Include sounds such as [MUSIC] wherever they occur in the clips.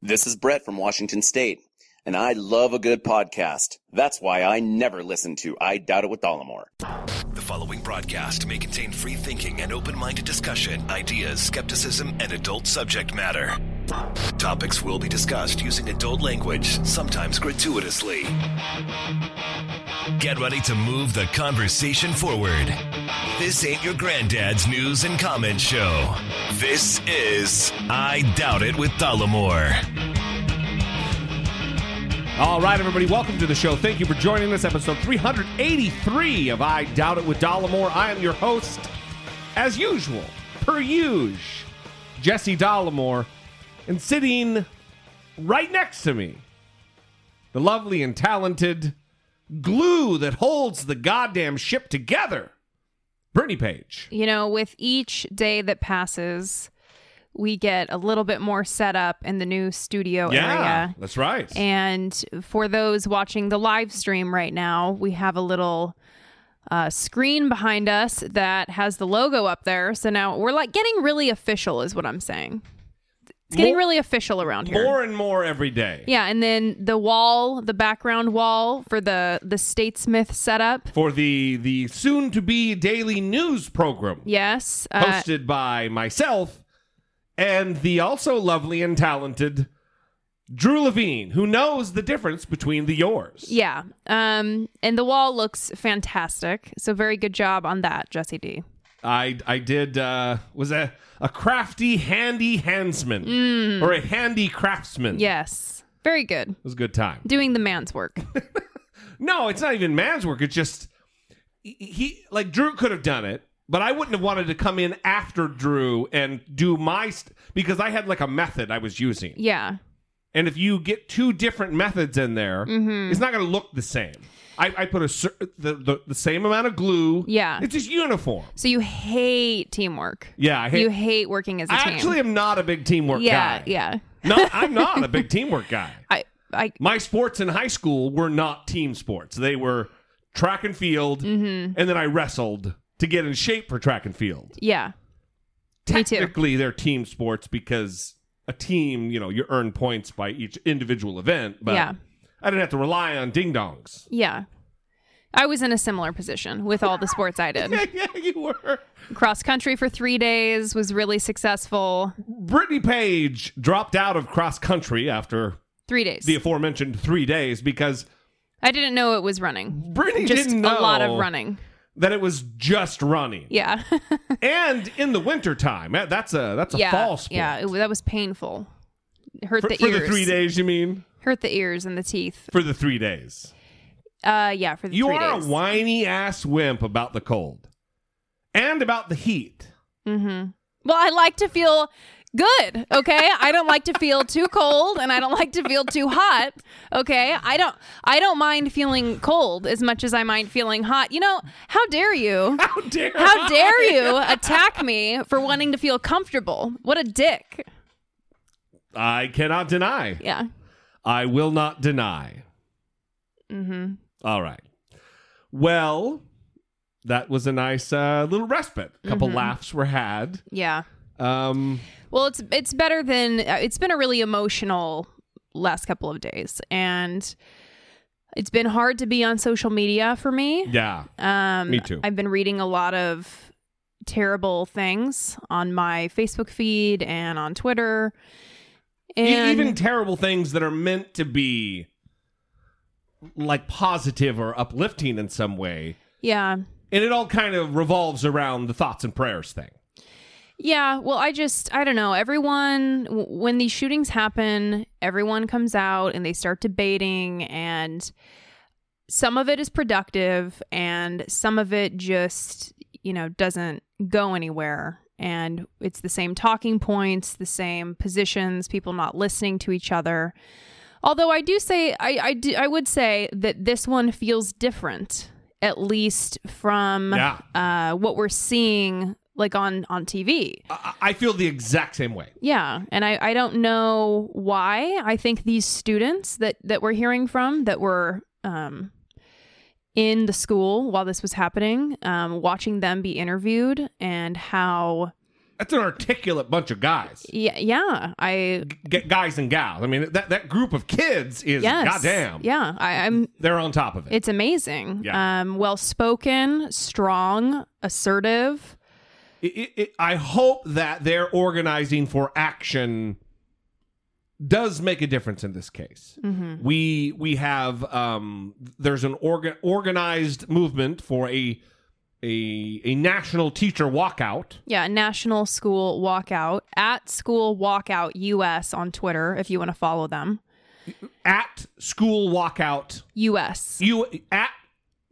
This is Brett from Washington State, and I love a good podcast. That's why I never listen to I Doubt It with Dollemore. The following broadcast may contain free thinking and open minded discussion, ideas, skepticism, and adult subject matter. Topics will be discussed using adult language, sometimes gratuitously. Get ready to move the conversation forward. This ain't your granddad's news and comment show. This is I Doubt It with Dollemore. All right, everybody, welcome to the show. Thank you for joining us, episode 383 of I Doubt It with Dollemore. I am your host, as usual, per usual, Jesse Dollemore, and sitting right next to me, the lovely and talented glue that holds the goddamn ship together, Brittany Page. you know, with each day that passes, we get a little bit more set up in the new studio Yeah, area. that's right. And for those watching the live stream right now, we have a little uh, screen behind us that has the logo up there. So now we're like getting really official, is what I'm saying. It's getting More- really official around here. more and more every day. yeah, and then the wall, the background wall for the the Statesmith setup. For the the soon to be daily news program. Yes, uh, hosted by myself and the also lovely and talented Drew Levine, who knows the difference between the yours. Yeah. Um, and the wall looks fantastic. So very good job on that, Jesse D. I I did uh was a a crafty handy handsman or a handy craftsman. Yes. Very good. It was a good time. Doing the man's work. [LAUGHS] No, it's not even man's work. It's just he, he like Drew could have done it, but I wouldn't have wanted to come in after Drew and do my st- because I had like a method I was using. yeah. And if you get two different methods in there, Mm-hmm. it's not going to look the same. I, I put a cer- the, the the same amount of glue. Yeah. it's just uniform. So you hate teamwork. Yeah, I hate. you hate working as a I team. I actually am not a big teamwork yeah, guy. yeah. No, I'm not a big [LAUGHS] teamwork guy. I I My sports in high school were not team sports. They were track and field, Mm-hmm. and then I wrestled to get in shape for track and field. yeah. Technically, they're team sports because a team, you know, you earn points by each individual event. But Yeah. I didn't have to rely on ding dongs. Yeah. I was in a similar position with all the sports I did. [LAUGHS] yeah, you were. Cross country for three days was really successful. Brittany Page dropped out of cross country after Three days. the aforementioned three days because I didn't know it was running. Brittany Just didn't know a lot of running. that it was just running. Yeah. [LAUGHS] And in the wintertime. that- That's a that's a yeah. fall sport. Yeah. It, that was painful. It hurt for, the for ears. the three days, you mean? Hurt the ears and the teeth. For the three days. Uh, yeah, for the You three are days. a whiny ass wimp about the cold. And about the heat. Well, I like to feel good. Okay, I don't like to feel too cold, and I don't like to feel too hot. Okay, I don't. I don't mind feeling cold as much as I mind feeling hot. You know, how dare you? [LAUGHS] How dare How dare you attack me for wanting to feel comfortable? What a dick. I cannot deny. Yeah. I will not deny. Mm-hmm. All right. Well, that was a nice uh, little respite. A couple laughs were had. Yeah. Um, Well, it's it's better than uh, it's been a really emotional last couple of days, and it's been hard to be on social media for me. yeah. Um, Me too. I've been reading a lot of terrible things on my Facebook feed and on Twitter. And even terrible things that are meant to be like positive or uplifting in some way. yeah, And it all kind of revolves around the thoughts and prayers thing. yeah. Well, I just I don't know. Everyone w- when these shootings happen, everyone comes out and they start debating, and some of it is productive, and some of it just you know doesn't go anywhere. And it's the same talking points, the same positions, people not listening to each other. Although I do say, I I, do, I would say that this one feels different, at least from Yeah. uh, what we're seeing like on on TV. I, I feel the exact same way. Yeah, and I I don't know why. I think these students that that we're hearing from that were um in the school while this was happening, um, watching them be interviewed and how that's an articulate bunch of guys. Yeah, yeah. I G- guys and gals. I mean, that that group of kids is yes, goddamn. Yeah, I, I'm. They're on top of it. It's amazing. Yeah. Um, well spoken, strong, assertive. it, it, it- I hope that they're organizing for action does make a difference in this case. We we have um, there's an organ, organized movement for a a a national teacher walkout. Yeah, National School Walkout at School Walkout US on Twitter if you want to follow them. at school walkout US you at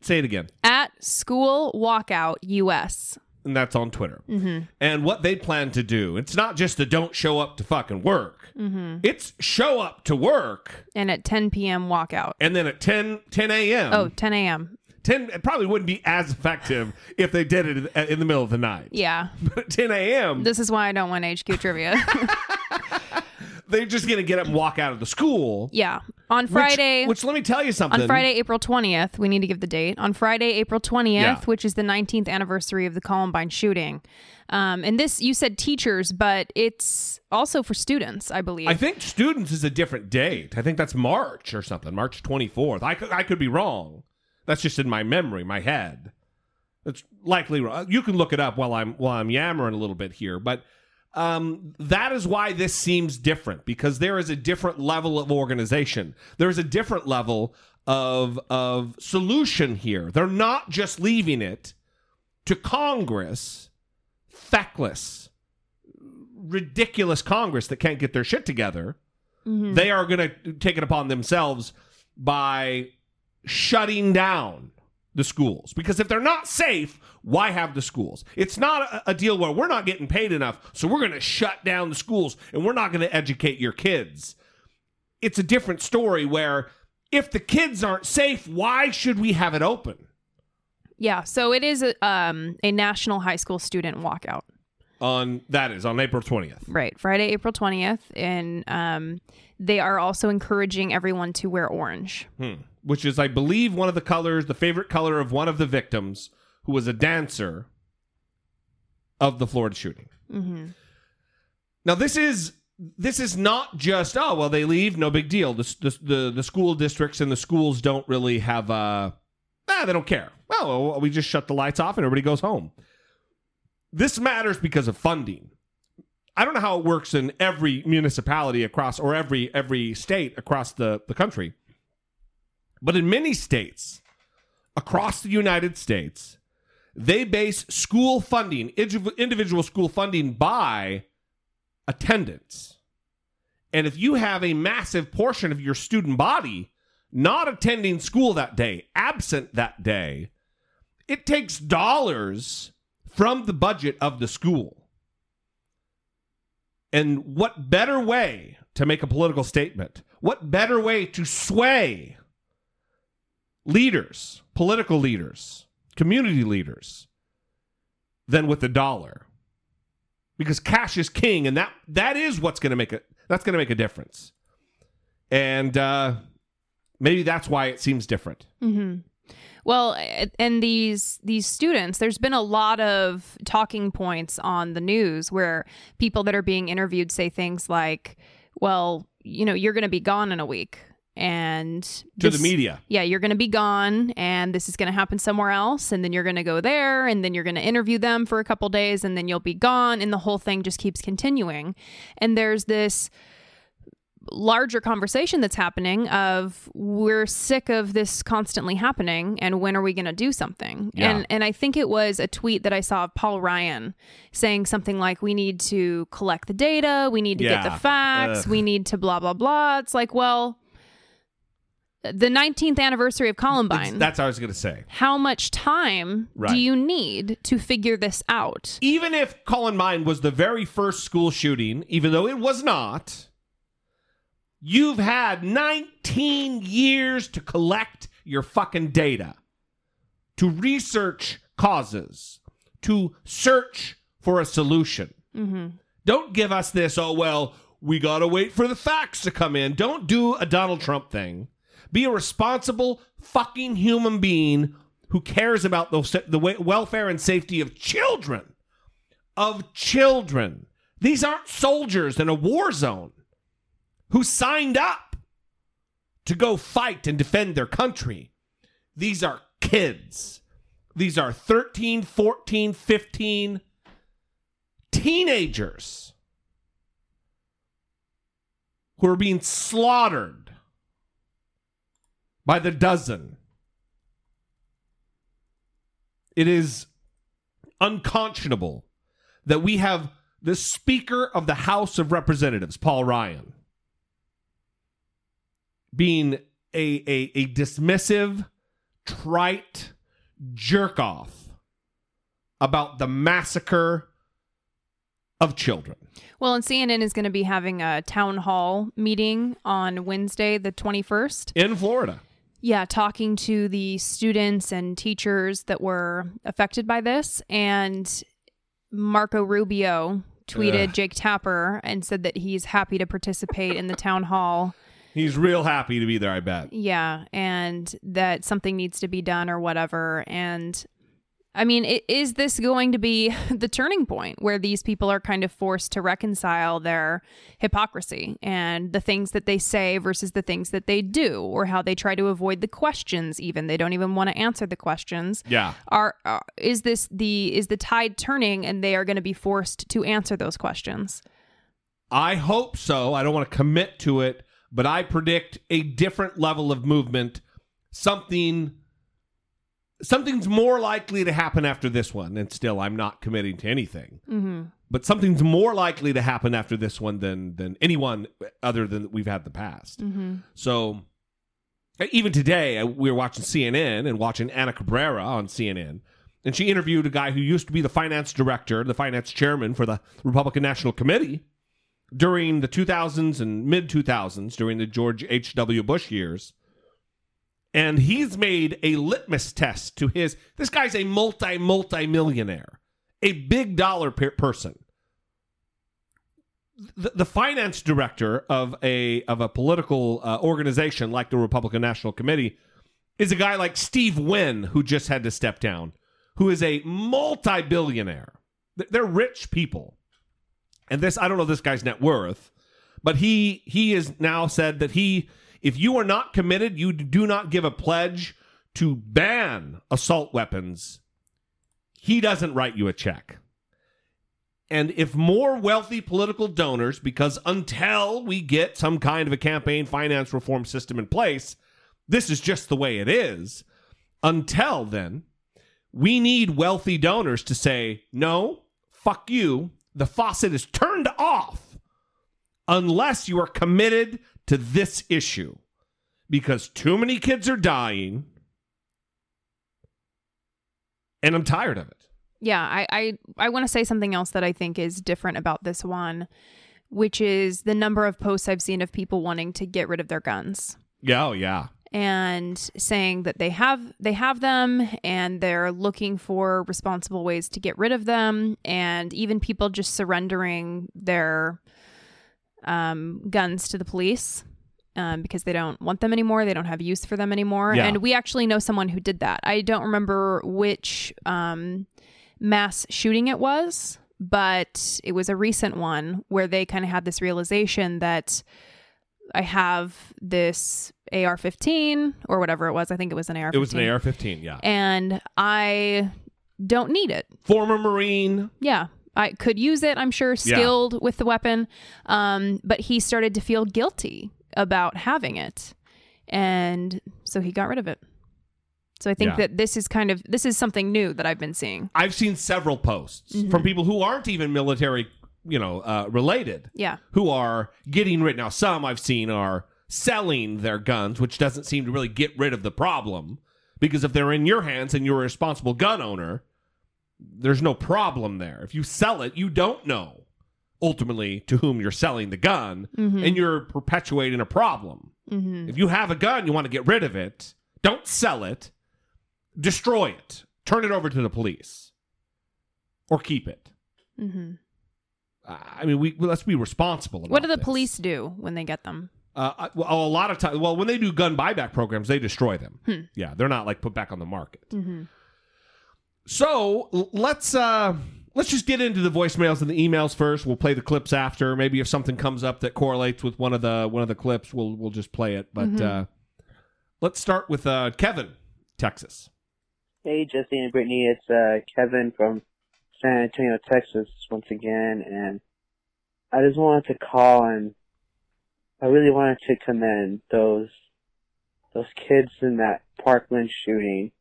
say it again at School Walkout US. And that's on twitter mm-hmm. and what they plan to do it's not just the don't show up to fucking work mm-hmm. it's show up to work And at 10 p.m. walk out. and then at 10 10 a.m Oh, 10 a.m. 10 it probably wouldn't be as effective [LAUGHS] if they did it in, in the middle of the night Yeah. [LAUGHS] but at 10 a.m This is why I don't want HQ trivia. [LAUGHS] they're just gonna get up and walk out of the school yeah. On which- Friday. which, let me tell you something on Friday, April 20th, we need to give the date. On Friday, April 20th, Yeah. which is the 19th anniversary of the Columbine shooting. Um, and this, you said teachers, but it's also for students, I believe. I think students is a different date. I think that's March or something, March 24th. I could, I could be wrong. That's just in my memory, my head. It's likely wrong. You can look it up while I'm while I'm yammering a little bit here, but um, that is why this seems different because there is a different level of organization. There is a different level of of solution here. They're not just leaving it to Congress, feckless, ridiculous Congress that can't get their shit together. They are going to take it upon themselves by shutting down the schools because if they're not safe, why have the schools? It's not a, a deal where we're not getting paid enough, so we're going to shut down the schools and we're not going to educate your kids. It's a different story where if the kids aren't safe, why should we have it open? yeah. So it is a, um, a national high school student walkout. On that is on April 20th. Right. Friday, April 20th. And um, they are also encouraging everyone to wear orange. Hmm. Which is, I believe, one of the colors, the favorite color of one of the victims who was a dancer of the Florida shooting. hmm Now this is this is not just oh well they leave no big deal. The the the, the school districts and the schools don't really have uh ah they don't care. Well we just shut the lights off and everybody goes home. This matters because of funding. I don't know how it works in every municipality across or every every state across the, the country. But in many states across the United States, they base school funding, individual school funding by attendance. And if you have a massive portion of your student body not attending school that day, absent that day, it takes dollars from the budget of the school. And what better way to make a political statement? What better way to sway leaders, political leaders, community leaders than with the dollar? Because cash is king, and that that is what's going to make it. That's going to make a difference, and uh, maybe that's why it seems different. hmm Well, and these these students, there's been a lot of talking points on the news where people that are being interviewed say things like, "Well, you know, you're going to be gone in a week." And To this- the media, yeah, you're going to be gone and this is going to happen somewhere else. And then you're going to go there and then you're going to interview them for a couple days and then you'll be gone. And the whole thing just keeps continuing. And there's this larger conversation that's happening of we're sick of this constantly happening and when are we going to do something Yeah. and and i think it was a tweet that i saw of paul ryan saying something like we need to collect the data we need to get the facts Ugh. we need to blah blah blah it's like well the 19th anniversary of Columbine. that's what I was going to say. How much time Right. do you need to figure this out? even if Columbine was the very first school shooting, even though it was not, you've had 19 years to collect your fucking data, to research causes, to search for a solution. hmm Don't give us this, oh, well, we got to wait for the facts to come in. Don't do a Donald Trump thing. Be a responsible fucking human being who cares about the, the welfare and safety of children. of children. These aren't soldiers in a war zone who signed up to go fight and defend their country. These are kids. These are 13, 14, 15 teenagers who are being slaughtered by the dozen. It is unconscionable that we have the Speaker of the House of Representatives, Paul Ryan, being a, a, a dismissive, trite jerk off about the massacre of children. Well, and CNN is going to be having a town hall meeting on Wednesday, the 21st. in Florida. Yeah, talking to the students and teachers that were affected by this. And Marco Rubio tweeted Ugh. Jake Tapper and said that he's happy to participate in the town hall. He's real happy to be there, I bet. Yeah, and that something needs to be done or whatever. And I mean, is this going to be [LAUGHS] the turning point where these people are kind of forced to reconcile their hypocrisy and the things that they say versus the things that they do, or how they try to avoid the questions? Even they don't even want to answer the questions. Yeah. Are, are is this the is the tide turning, and they are going to be forced to answer those questions? I hope so. I don't want to commit to it, but I predict a different level of movement. Something something's more likely to happen after this one, and still I'm not committing to anything. Mm-hmm. But something's more likely to happen after this one than than anyone other than we've had the past. Mm-hmm. So even today, we were watching CNN and watching Ana Cabrera on CNN, and she interviewed a guy who used to be the finance director, the finance chairman for the Republican National Committee during the 2000s and mid 2000s, during the George H.W. Bush years. And he's made a litmus test to his. This guy's a multi, multi millionaire, a big dollar per- person the, the finance director of a of a political uh, organization like the Republican National Committee is a guy like Steve Wynn who just had to step down, who is a multi-billionaire. They're rich people. And this I don't know this guy's net worth, but he he has now said that he if you are not committed, you do not give a pledge to ban assault weapons, he doesn't write you a check. And if more wealthy political donors, because until we get some kind of a campaign finance reform system in place, this is just the way it is. Until then, we need wealthy donors to say, no, fuck you. The faucet is turned off unless you are committed to this issue. Because too many kids are dying. And I'm tired of it. Yeah, I I, I want to say something else that I think is different about this one, which is the number of posts I've seen of people wanting to get rid of their guns Yeah, oh, yeah. and saying that they have they have them and they're looking for responsible ways to get rid of them and even people just surrendering their um, guns to the police um, because they don't want them anymore they don't have use for them anymore Yeah. and we actually know someone who did that i don't remember which um, mass shooting it was but it was a recent one where they kind of had this realization that I have this AR-15 or whatever it was. I think it was an AR-15. It was an AR 15, yeah. and I don't need it. Former Marine. Yeah, I could use it. I'm sure skilled with the weapon, um, but he started to feel guilty about having it, and so he got rid of it. So I think Yeah. that this is kind of this is something new that I've been seeing. I've seen several posts from people who aren't even military, you know, uh, related, Yeah. who are getting rid. Now, some I've seen are selling their guns, which doesn't seem to really get rid of the problem. Because if they're in your hands and you're a responsible gun owner, there's no problem there. If you sell it, you don't know ultimately to whom you're selling the gun, and you're perpetuating a problem. Mm-hmm. If you have a gun, you want to get rid of it, don't sell it, destroy it, turn it over to the police, or keep it. Mm-hmm. I mean, we let's be responsible. About What do the this. police do when they get them? Uh, well, a lot of times, well, when they do gun buyback programs, they destroy them. Hmm. Yeah, they're not like put back on the market. Mm-hmm. So let's uh let's just get into the voicemails and the emails first. We'll play the clips after. Maybe if something comes up that correlates with one of the one of the clips, we'll we'll just play it. But uh, let's start with uh, Kevin, Texas. Hey, Jesse and Brittany, it's uh, Kevin from San Antonio, Texas, once again, and I just wanted to call and I really wanted to commend those those kids in that Parkland shooting.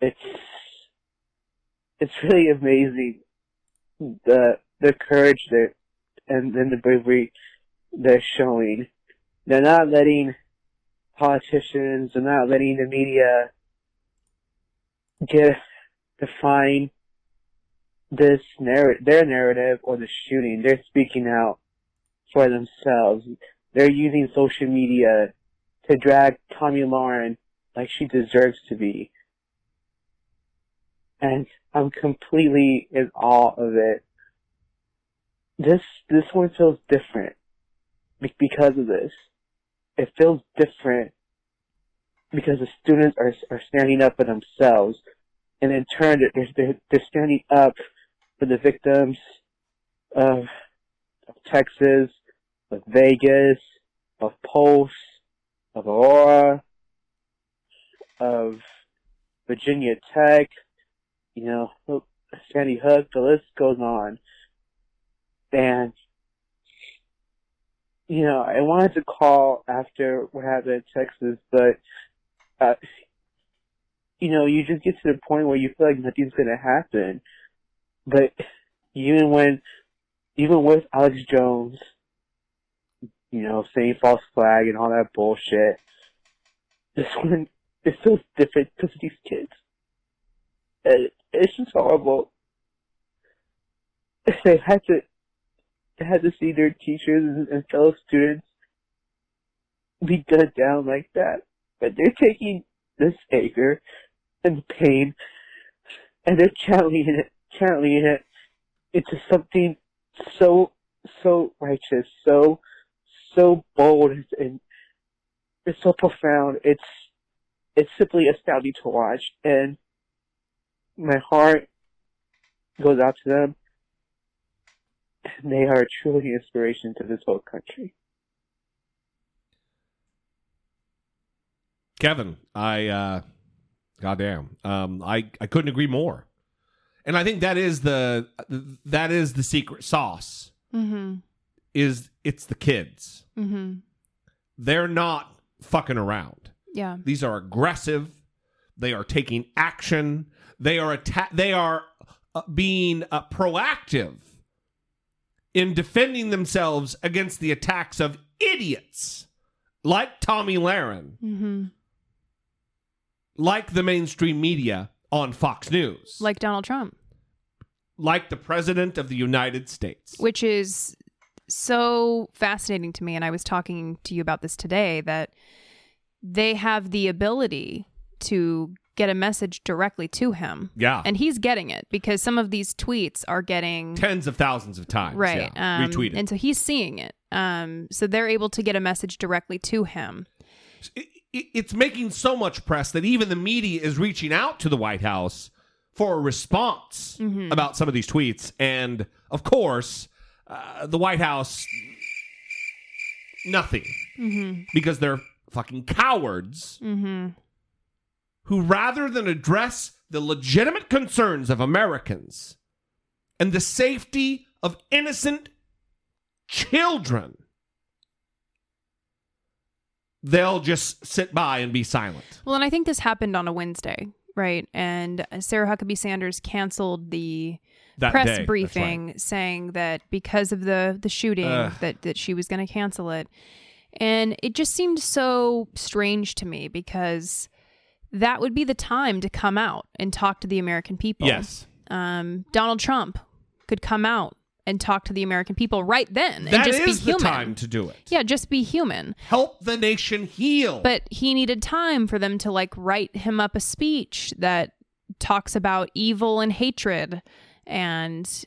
It's it's really amazing the the courage that and then the bravery they're showing. They're not letting politicians, they're not letting the media get define this narrative, their narrative or the shooting. They're speaking out for themselves. They're using social media to drag Tomi Lahren like she deserves to be. And I'm completely in awe of it. This, this one feels different because of this. It feels different because the students are, are standing up for themselves. And in turn, they're, they're, they're standing up for the victims of, of Texas, of Vegas, of Pulse, of Aurora, of Virginia Tech, you know, Sandy Hook, the list goes on. And, you know, I wanted to call after what happened in Texas, but, uh, you know, you just get to the point where you feel like nothing's gonna happen. But even when, even with Alex Jones, you know, saying false flag and all that bullshit, this one, it feels different because of these kids. It's just horrible. [LAUGHS] They had to, they had to see their teachers and, and fellow students be gunned down like that. But they're taking this anger and pain and they're channeling it, channeling it into something so, so righteous, so, so bold and it's so profound. It's, it's simply astounding to watch and my heart goes out to them. They are truly inspiration to this whole country. Kevin, I uh goddamn. Um I I couldn't agree more. And I think that is the that is the secret sauce. Mm-hmm. Is it's the kids. Mm-hmm. They're not fucking around. Yeah. These are aggressive. They are taking action. They are atta- they are uh, being uh, proactive in defending themselves against the attacks of idiots like Tomi Lahren, Mm-hmm. like the mainstream media on Fox News, Like Donald Trump, like the president of the United States. which is so fascinating to me. And I was talking to you about this today that they have the ability to get a message directly to him. Yeah. And he's getting it because some of these tweets are getting Tens of thousands of times. right yeah, um, retweeted. and so he's seeing it um so they're able to get a message directly to him it- it- it's making so much press that even the media is reaching out to the White House for a response about some of these tweets. And of course, uh, the White House, nothing. Because they're fucking cowards who, rather than address the legitimate concerns of Americans and the safety of innocent children, they'll just sit by and be silent. well and i think this happened on a wednesday right and sarah huckabee sanders canceled the That press day, briefing right. saying that because of the the shooting Ugh. that that she was going to cancel it and it just seemed so strange to me because that would be the time to come out and talk to the american people Yes. um, donald trump could come out and talk to the american people right then and just is be the human time to do it. yeah just be human Help the nation heal. but he needed time for them to like write him up a speech that talks about evil and hatred and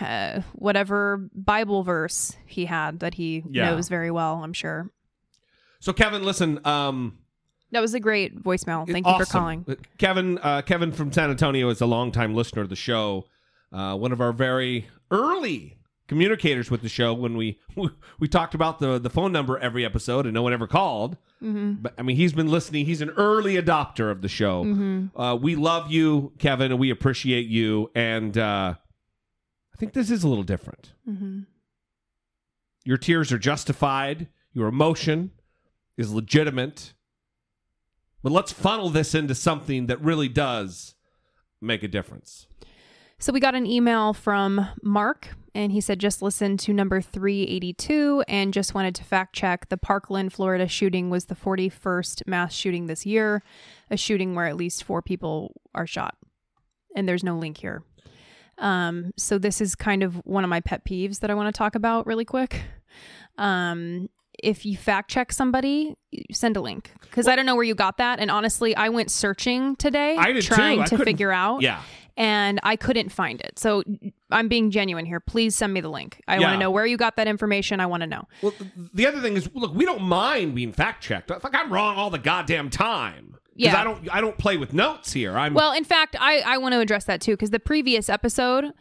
uh, whatever Bible verse he had that he Yeah. knows very well, I'm sure. so Kevin, listen, um That was a great voicemail. Thank you for calling. Uh, Kevin, uh, Kevin from San Antonio is a longtime listener of the show. Uh, one of our very early communicators with the show when we [LAUGHS] we talked about the the phone number every episode and no one ever called. Mm-hmm. But I mean, he's been listening. He's an early adopter of the show. Mm-hmm. Uh, we love you, Kevin, and we appreciate you. And uh, I think this is a little different. Mm-hmm. Your tears are justified. Your emotion is legitimate. But let's funnel this into something that really does make a difference. So we got an email from Mark, and he said just listened to number 382 and just wanted to fact check the Parkland, Florida shooting was the 41st mass shooting this year, a shooting where at least four people are shot. And there's no link here. Um, so this is kind of one of my pet peeves that I want to talk about really quick. Um, if you fact check somebody, send a link because I don't know where you got that. And honestly, I went searching today, I did too. trying to figure out Yeah. and I couldn't find it. So I'm being genuine here. Please send me the link. I want to know where you got that information. I want to know. Well, the other thing is, look, we don't mind being fact checked. Like I'm wrong all the goddamn time. Yeah. I don't. I don't play with notes here. I'm. Well, in fact, I, I want to address that too because the previous episode,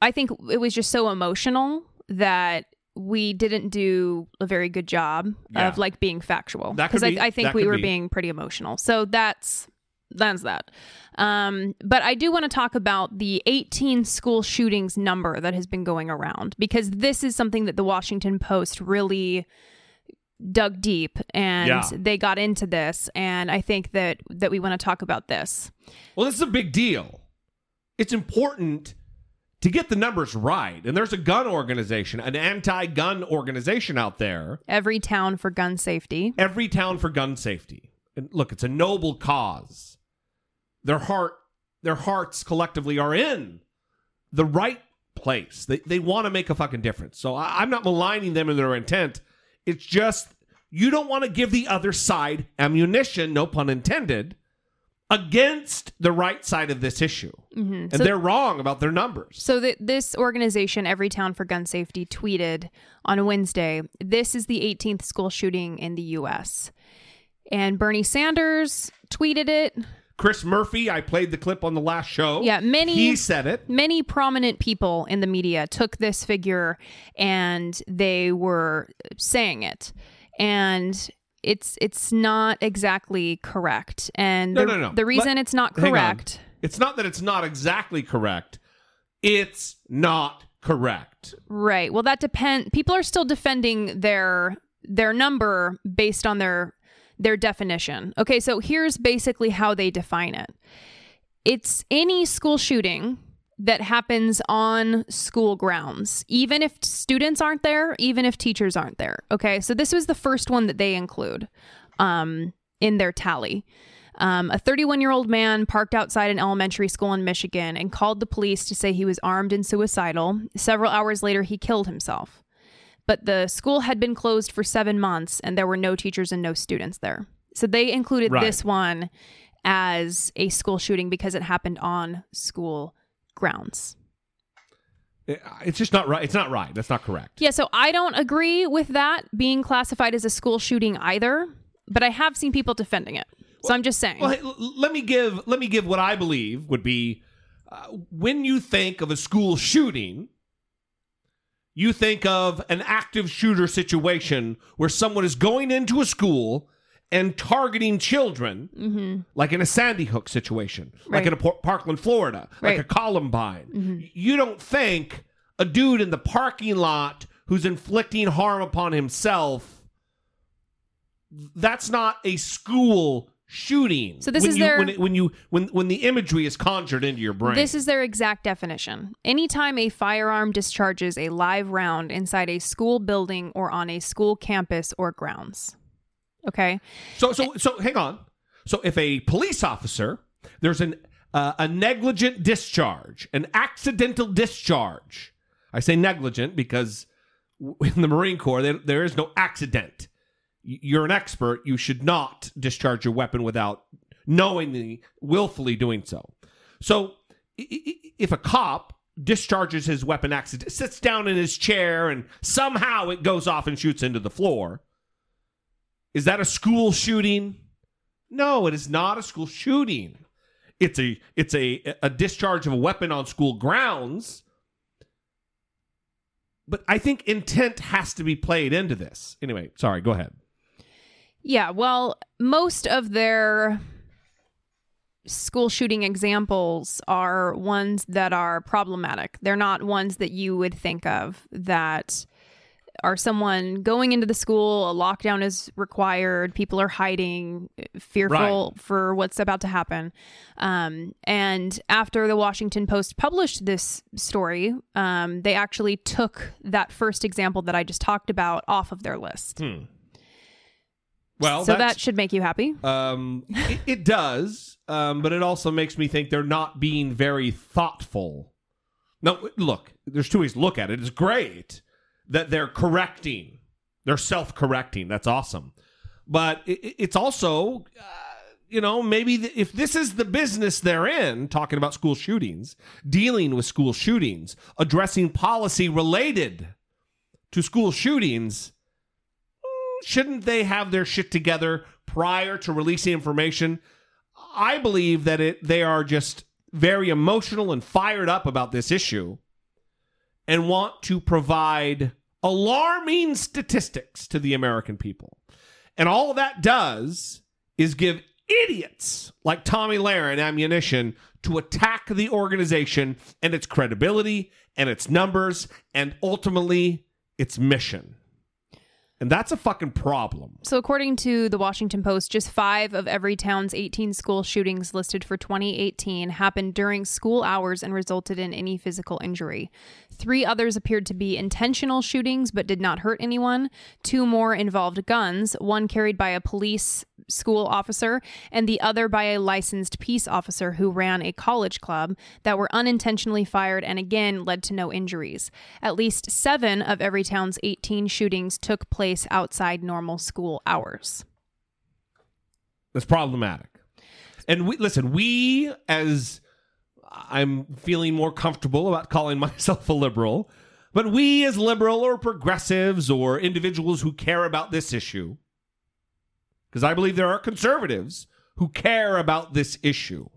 I think it was just so emotional that we didn't do a very good job Yeah. of like being factual because I, be. I think we were be. being pretty emotional. So that's that's that. Um, but I do want to talk about the 18 school shootings number that has been going around because this is something that the Washington Post really dug deep and Yeah. they got into this and I think that that we want to talk about this. Well, this is a big deal. It's important to get the numbers right. And there's a gun organization, an anti-gun organization out there. Everytown for gun safety. Everytown for gun safety. And look, it's a noble cause. Their heart, their hearts collectively are in the right place. They they want to make a fucking difference. So I, I'm not maligning them in their intent. It's just you don't want to give the other side ammunition, no pun intended, against the right side of this issue. hmm And So, they're wrong about their numbers. so this organization, Everytown for Gun Safety, tweeted on Wednesday, "This is the 18th school shooting in the U.S." And Bernie Sanders tweeted it. Chris Murphy, I played the clip on the last show. Yeah, many- He said it. Many prominent people in the media took this figure and they were saying it. And it's it's not exactly correct. And No, the, no, no. the reason Let- it's not correct. It's not that it's not exactly correct. It's not correct. Right. Well, that depend. People are still defending their their number based on their their definition. Okay, so here's basically how they define it. It's any school shooting that happens on school grounds, even if students aren't there, even if teachers aren't there. Okay, so this was the first one that they include um, in their tally. Um, a 31 year old man parked outside an elementary school in Michigan and called the police to say he was armed and suicidal. Several hours later, he killed himself. But the school had been closed for seven months and there were no teachers and no students there. So they included Right. this one as a school shooting because it happened on school grounds. It's just not right. It's not right. That's not correct. Yeah, so I don't agree with that being classified as a school shooting either, but I have seen people defending it. So I'm just saying. Well, hey, let me give let me give what I believe would be uh, when you think of a school shooting, you think of an active shooter situation where someone is going into a school and targeting children, hmm like in a Sandy Hook situation, like in a Por- Parkland, Florida, like a Columbine. Mhm. You don't think a dude in the parking lot who's inflicting harm upon himself. That's not a school shooting. So this when is you, their- when, it- when you when when the imagery is conjured into your brain. This is their exact definition. Anytime a firearm discharges a live round inside a school building or on a school campus or grounds. Okay? So so so hang on. So if a police officer there's an uh, a negligent discharge, an accidental discharge. I say negligent because [LAUGHS] in the Marine Corps there, there is no accident. You're an expert. You should not discharge your weapon without knowingly, willfully doing so. So if a cop discharges his weapon accident, sits down in his chair, and somehow it goes off and shoots into the floor, Is that a school shooting? No, it is not a school shooting. It's a it's a a discharge of a weapon on school grounds. But I think intent has to be played into this. Anyway, sorry, go ahead. Yeah, well, most of their school shooting examples are ones that are problematic. They're not ones that you would think of that are someone going into the school, a lockdown is required, people are hiding, fearful for what's about to happen. Um, and after the Washington Post published this story, um, they actually took that first example that I just talked about off of their list. Hmm. Well, so that should make you happy. Um, [LAUGHS] it, it does, um, but it also makes me think they're not being very thoughtful. No, look, there's two ways to look at it. It's great that they're correcting, they're self correcting. That's awesome. But it, it- it's also, uh, you know, maybe th- if this is the business they're in, talking about school shootings, dealing with school shootings, addressing policy related to school shootings, shouldn't they have their shit together prior to releasing information? I believe that it they are just very emotional and fired up about this issue and want to provide alarming statistics to the American people. And all that does is give idiots like Tomi Lahren ammunition to attack the organization and its credibility and its numbers and ultimately its mission. And that's a fucking problem. So, according to the Washington Post, just five of every town's 18 school shootings listed for 2018 happened during school hours and resulted in any physical injury. Three others appeared to be intentional shootings but did not hurt anyone. Two more involved guns, one carried by a police school officer and the other by a licensed peace officer who ran a college club that were unintentionally fired and again led to no injuries. At least seven of every town's 18 shootings took place outside normal school hours. That's problematic. And we listen, we as I'm feeling more comfortable about calling [LAUGHS] myself a liberal, but we as liberal or progressives or individuals who care about this issue, because I believe there are conservatives who care about this issue.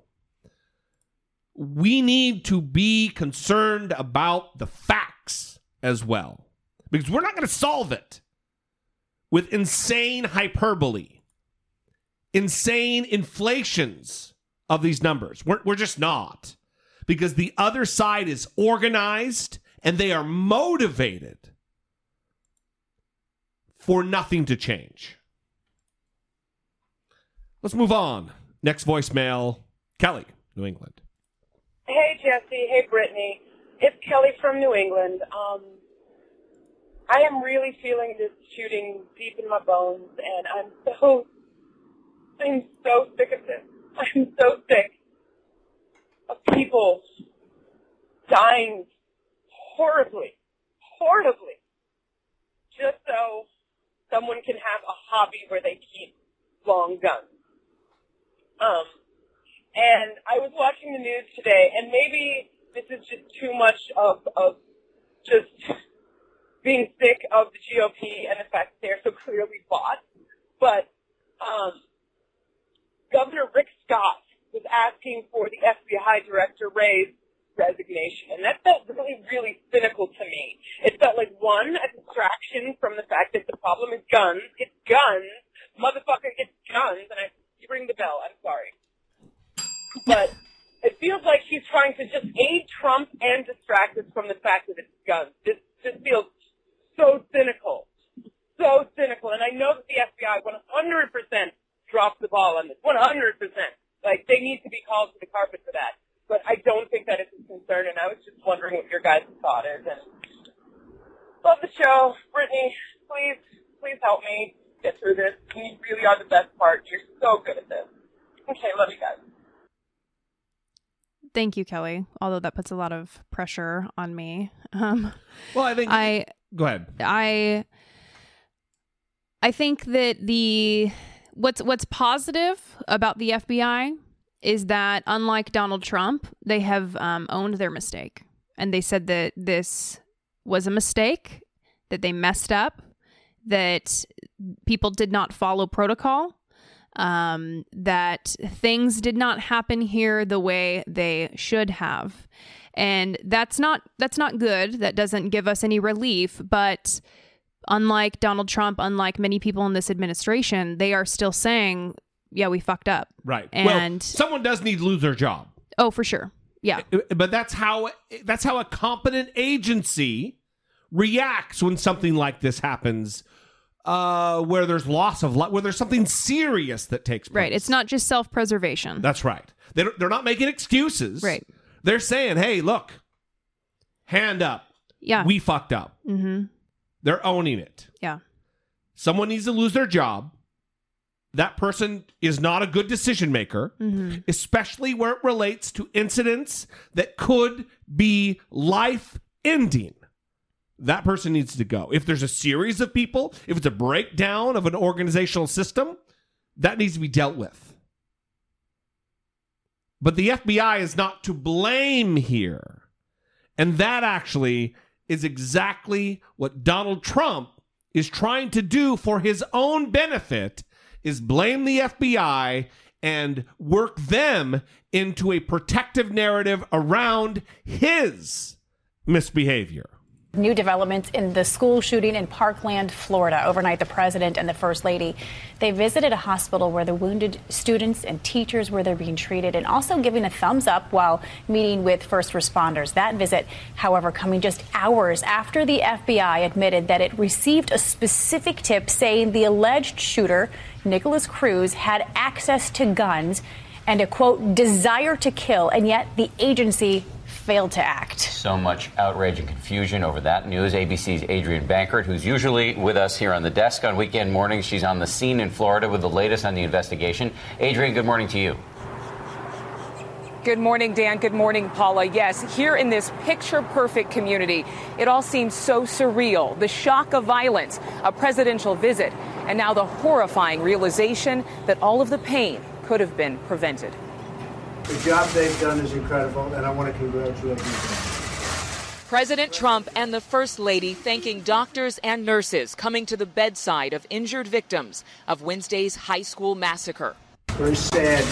We need to be concerned about the facts as well, because we're not going to solve it with insane hyperbole insane inflations of these numbers. We're, we're just not. Because the other side is organized and they are motivated for nothing to change. Let's move on. Next voicemail Kelly, New England. Hey Jesse, hey Brittany. It's Kelly from New England. Um, I am really feeling this shooting deep in my bones, and I'm so, I'm so sick of this. [LAUGHS] I'm so sick of people dying horribly, horribly, just so someone can have a hobby where they keep long guns. Um, and I was watching the news today, and maybe this is just too much of, of just being sick of the GOP and the fact that they're so clearly bought. But um, Governor Rick Scott was asking for the FBI Director Wray's resignation, and that felt really, really cynical to me. It felt like one, a distraction from the fact that the problem is guns. It's guns, motherfucker. It's guns, and I you ring the bell. I'm sorry but it feels like she's trying to just aid Trump and distract us from the fact that it's guns. This just feels so cynical, so cynical. And I know that the FBI 100% dropped the ball on this, 100%. Like they need to be called to the carpet for that. But I don't think that it's a concern, and I was just wondering what your guys' thought is. And love the show, Brittany. Please, please help me get through this. You really are the best part. You're so good at this. Okay, love you guys. Thank you, Kelly. Although that puts a lot of pressure on me. Um, Well, I think. I go ahead. I I think that the what's what's positive about the FBI is that unlike Donald Trump, they have um, owned their mistake and they said that this was a mistake, that they messed up, that people did not follow protocol, um, that things did not happen here the way they should have. And that's not that's not good. That doesn't give us any relief, but unlike Donald Trump, unlike many people in this administration, they are still saying, "Yeah, we fucked up." Right. And- well, someone does need to lose their job. Oh, for sure. Yeah. But that's how that's how a competent agency reacts when something like this happens uh where there's loss of life where there's something serious that takes place. Right. It's not just self-preservation. That's right. They they're not making excuses. Right. They're saying, "Hey, look. Hand up. yeah. We fucked up." mm-hmm. They're owning it. Yeah. Someone needs to lose their job. That person is not a good decision maker, Mm-hmm. especially where it relates to incidents that could be life ending. That person needs to go. If there's a series of people, if it's a breakdown of an organizational system, that needs to be dealt with. But the FBI is not to blame here. And that actually is exactly what Donald Trump is trying to do for his own benefit is blame the FBI and work them into a protective narrative around his misbehavior. New developments in the school shooting in Parkland, Florida. Overnight, the president and the first lady they visited a hospital where the wounded students and teachers were there being treated, and also giving a thumbs up while meeting with first responders. That visit, however, coming just hours after the FBI admitted that it received a specific tip saying the alleged shooter, Nikolas Cruz, had access to guns and a quote desire to kill, and yet the agency failed to act. So much outrage and confusion over that news. ABC's Adrienne Bankert, who's usually with us here on the desk on weekend mornings, she's on the scene in Florida with the latest on the investigation. Adrian, good morning to you. Good morning, Dan. Good morning, Paula. Yes, here in this picture perfect community, it all seems so surreal. The shock of violence, a presidential visit, and now the horrifying realization that all of the pain could have been prevented. The job they've done is incredible, and I want to congratulate you. President Trump and the First Lady thanking doctors and nurses coming to the bedside of injured victims of Wednesday's high school massacre. Very sad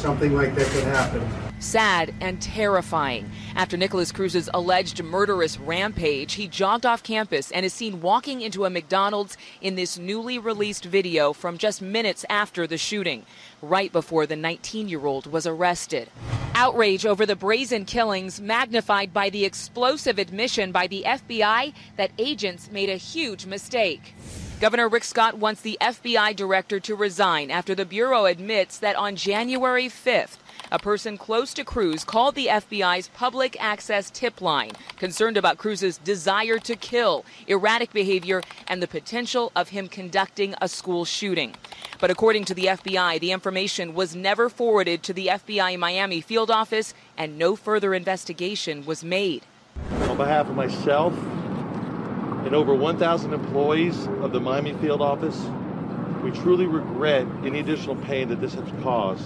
something like that could happen. Sad and terrifying. After Nikolas Cruz's alleged murderous rampage, he jogged off campus and is seen walking into a McDonald's in this newly released video from just minutes after the shooting, right before the 19 year old was arrested. Outrage over the brazen killings magnified by the explosive admission by the FBI that agents made a huge mistake. Governor Rick Scott wants the FBI director to resign after the Bureau admits that on January 5th, a person close to Cruz called the FBI's public access tip line, concerned about Cruz's desire to kill, erratic behavior, and the potential of him conducting a school shooting. But according to the FBI, the information was never forwarded to the FBI Miami field office, and no further investigation was made. On behalf of myself and over 1,000 employees of the Miami field office, we truly regret any additional pain that this has caused.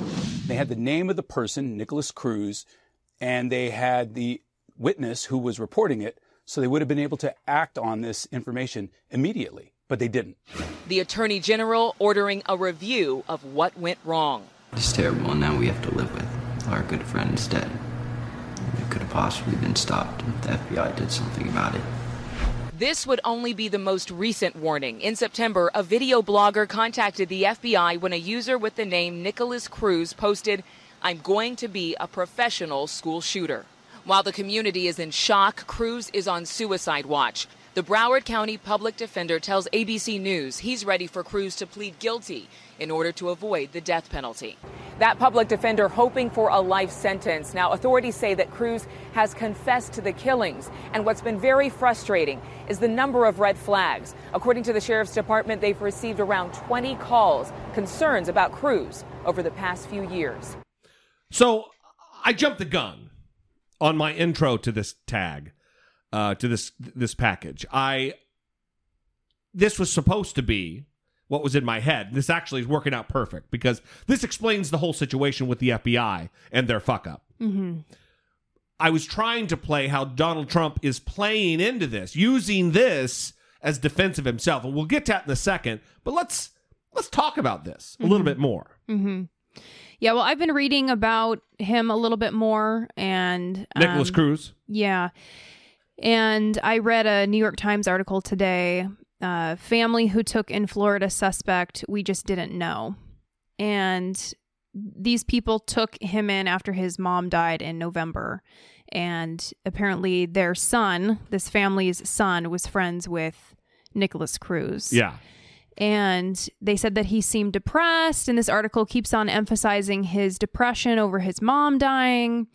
They had the name of the person, Nikolas Cruz, and they had the witness who was reporting it, so they would have been able to act on this information immediately, but they didn't. The Attorney General ordering a review of what went wrong. It's terrible, and now we have to live with our good friend is dead. It could have possibly been stopped if the FBI did something about it. This would only be the most recent warning. In September, a video blogger contacted the FBI when a user with the name Nikolas Cruz posted, I'm going to be a professional school shooter. While the community is in shock, Cruz is on suicide watch. The Broward County public defender tells ABC News he's ready for Cruz to plead guilty in order to avoid the death penalty. That public defender hoping for a life sentence. Now, authorities say that Cruz has confessed to the killings. And what's been very frustrating is the number of red flags. According to the sheriff's department, they've received around 20 calls, concerns about Cruz over the past few years. So I jumped the gun on my intro to this tag, uh, to this this package. I this was supposed to be what was in my head. This actually is working out perfect because this explains the whole situation with the FBI and their fuck up. Mm-hmm. I was trying to play how Donald Trump is playing into this, using this as defense of himself, and we'll get to that in a second. But let's let's talk about this a little bit more. Mm-hmm. Yeah, well, I've been reading about him a little bit more, and Nikolas um, Cruz. Yeah, and I read a New York Times article today. Uh, family who took in Florida suspect we just didn't know, and these people took him in after his mom died in November. And apparently, their son, this family's son, was friends with Nikolas Cruz. Yeah. And they said that he seemed depressed. And this article keeps on emphasizing his depression over his mom dying.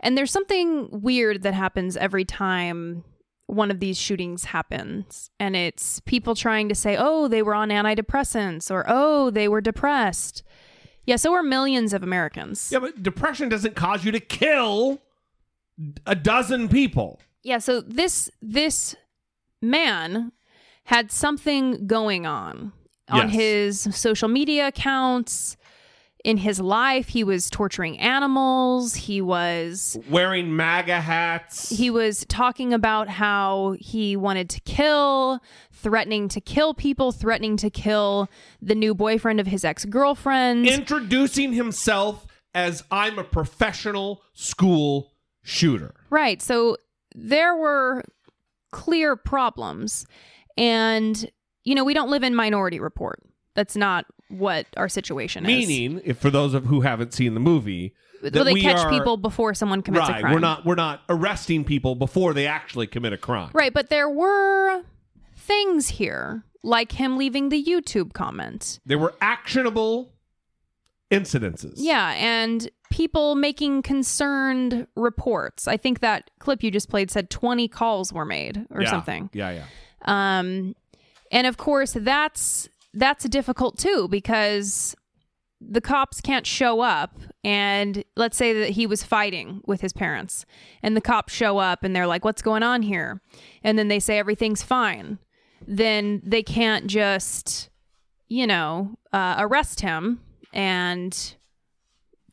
And there's something weird that happens every time one of these shootings happens. And it's people trying to say, oh, they were on antidepressants or oh, they were depressed. Yeah, so are millions of Americans. Yeah, but depression doesn't cause you to kill a dozen people. Yeah, so this this man had something going on on Yes. his social media accounts. In his life, he was torturing animals. He was Wearing MAGA hats. he was talking about how he wanted to kill, threatening to kill people, threatening to kill the new boyfriend of his ex-girlfriend. Introducing himself as I'm a professional school shooter. Right. So there were clear problems. And, you know, we don't live in Minority Report. That's not what our situation is. Meaning, if for those of who haven't seen the movie, that well, they we catch are- people before someone commits right, a crime. We're not we're not arresting people before they actually commit a crime. Right, but there were things here, like him leaving the YouTube comment. There were actionable incidences. Yeah, and people making concerned reports. I think that clip you just played said 20 calls were made or Yeah. something. Yeah, yeah. Um, and of course, that's that's difficult too because the cops can't show up. And let's say that he was fighting with his parents, and the cops show up and they're like, "What's going on here?" And then they say everything's fine. Then they can't just, you know, uh, arrest him and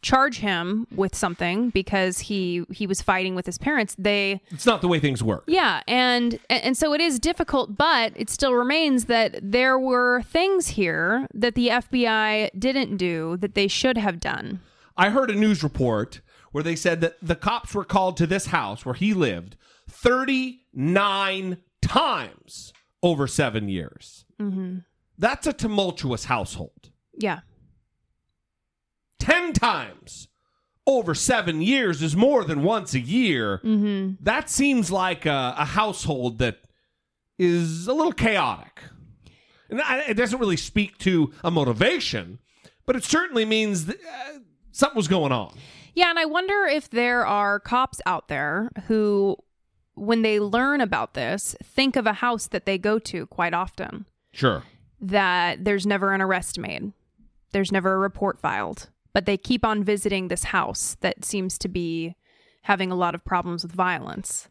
charge him with something because he he was fighting with his parents. They It's not the way things work. yeah, and and so it is difficult, but it still remains that there were things here that the FBI didn't do that they should have done. I heard a news report where they said that the cops were called to this house where he lived 39 times over 7 years. Mm-hmm. That's a tumultuous household. Yeah. 10 times over 7 years is more than once a year. Mm-hmm. That seems like a, a household that is a little chaotic. And I- it doesn't really speak to a motivation, but it certainly means that, uh, something was going on. Yeah, and I wonder if there are cops out there who when they learn about this, think of a house that they go to quite often Sure. that there's never an arrest made. There's never a report filed, but they keep on visiting this house that seems to be having a lot of problems with violence.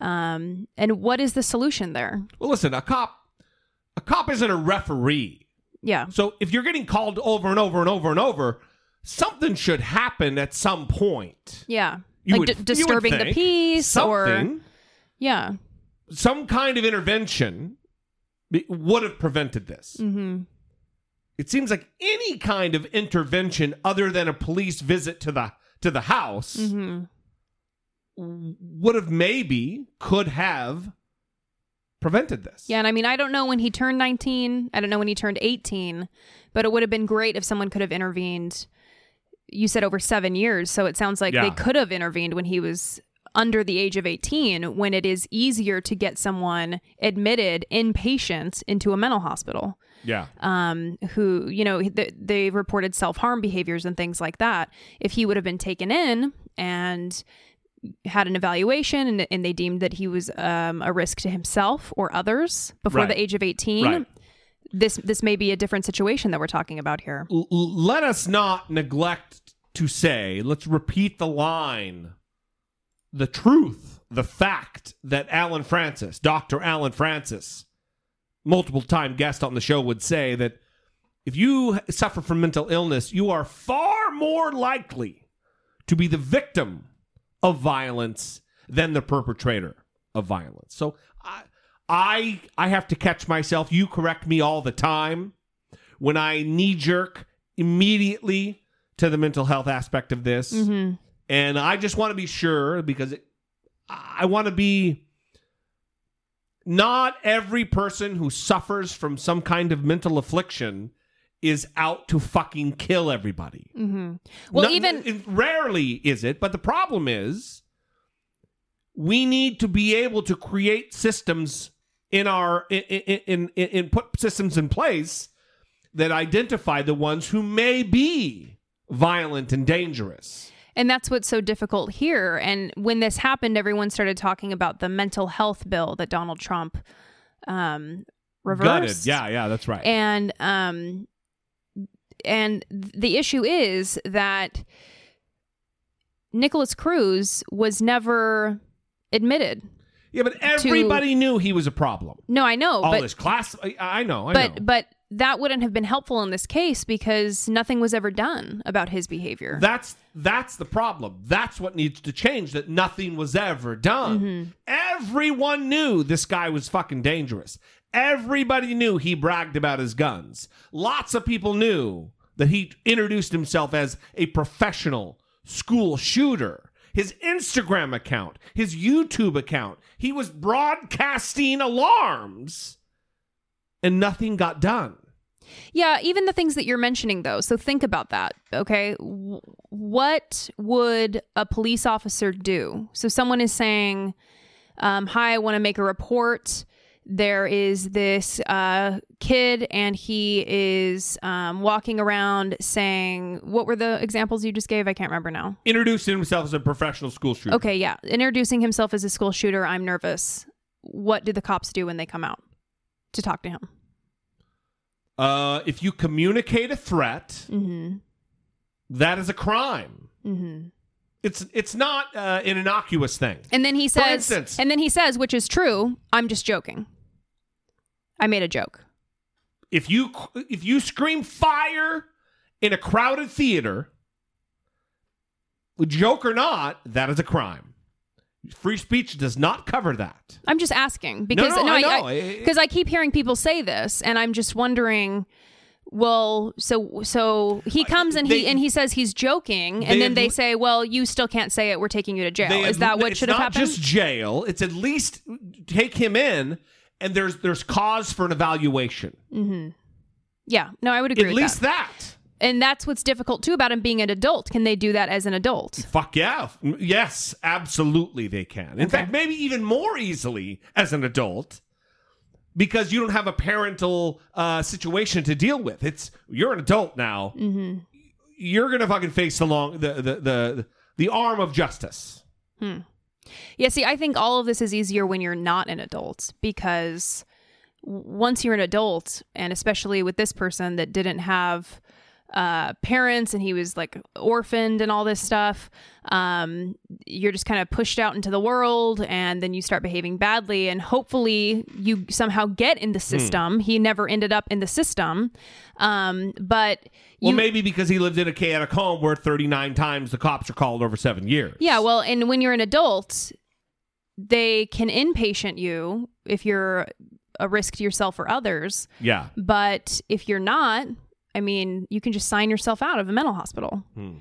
Um, and what is the solution there? Well, listen, a cop a cop isn't a referee. Yeah. So if you're getting called over and over and over and over, something should happen at some point. Yeah. You like would- d- disturbing the peace or yeah. some kind of intervention would have prevented this. Mhm. It seems like any kind of intervention other than a police visit to the to the house Mhm. would have maybe could have prevented this. Yeah, and I mean, I don't know when he turned 19. I don't know when he turned 18, but it would have been great if someone could have intervened. You said over seven years, so it sounds like Yeah. they could have intervened when he was under the age of 18, when it is easier to get someone admitted inpatient into a mental hospital. Yeah. Um, who you know th- they reported self harm behaviors and things like that. If he would have been taken in and had an evaluation and, and they deemed that he was um, a risk to himself or others before Right. the age of 18 Right. this this may be a different situation that we're talking about here L- let us not neglect to say, let's repeat the line, the truth, the fact that Allen Frances, Dr. Allen Frances, multiple time guest on the show, would say that if you suffer from mental illness, you are far more likely to be the victim of violence than the perpetrator of violence. So I, I I have to catch myself. You correct me all the time when I knee jerk immediately to the mental health aspect of this. Mhm. And I just want to be sure because it, I want to be not every person who suffers from some kind of mental affliction is out to fucking kill everybody. Mm-hmm. Well, No- even rarely is it, but the problem is we need to be able to create systems in our in in, in, in put systems in place that identify the ones who may be violent and dangerous. And that's what's so difficult here. And when this happened, everyone started talking about the mental health bill that Donald Trump um, reversed. Gutted. Yeah, yeah, that's right. And um, and the issue is that Nikolas Cruz was never admitted. yeah, but everybody knew he was a problem. No, I know, All but this class, I, I know, I but know. but that wouldn't have been helpful in this case because nothing was ever done about his behavior. That's that's the problem. That's what needs to change. That nothing was ever done. Mm-hmm. Everyone knew this guy was fucking dangerous. Everybody knew he bragged about his guns. Lots of people knew that he introduced himself as a professional school shooter. His Instagram account, his YouTube account, he was broadcasting alarms and nothing got done. Yeah, even the things that you're mentioning, though. So think about that. Okay. What would a police officer do? So someone is saying, um, Hi, I want to make a report. There is this uh, kid, and he is um, walking around saying, What were the examples you just gave? I can't remember now. Introducing himself as a professional school shooter. Okay, yeah. Introducing himself as a school shooter. I'm nervous. What do the cops do when they come out to talk to him? Uh, if you communicate a threat, Mm-hmm. that is a crime. Mm-hmm. It's it's not uh, an innocuous thing. And then he says, instance- and then he says, which is true. I'm just joking. I made a joke. If you if you scream fire in a crowded theater, joke or not, that is a crime. Free speech does not cover that. I'm just asking because no, I know. I, because I, keep hearing people say this, and I'm just wondering. Well, so so he comes and he Uh, and he says he's joking, and then they say, "Well, you still can't say it. We're taking you to jail." They Is that what should have happened? just jail. It's at least take him in, and there's there's cause for an evaluation. hmm Yeah, no, I would agree. At least that. that. And that's what's difficult too about him being an adult. Can they do that as an adult? Fuck yeah. Yes, absolutely they can. In fact, maybe even more easily as an adult because you don't have a parental uh, situation to deal with. It's you're an adult now. Mm-hmm. You're going to fucking face the long the the the, the arm of justice. Hmm. Yeah, see, I think all of this is easier when you're not an adult because once you're an adult, and especially with this person that didn't have uh, parents and he was like orphaned and all this stuff, um, you're just kind of pushed out into the world and then you start behaving badly. And hopefully you somehow get in the system. He never ended up in the system. Um, but Well, maybe because he lived in a chaotic home where 39 times the cops are called over seven years. Yeah, well, and when you're an adult, they can inpatient you if you're a risk to yourself or others. Yeah. But if you're not, I mean, you can just sign yourself out of a mental hospital. Hmm.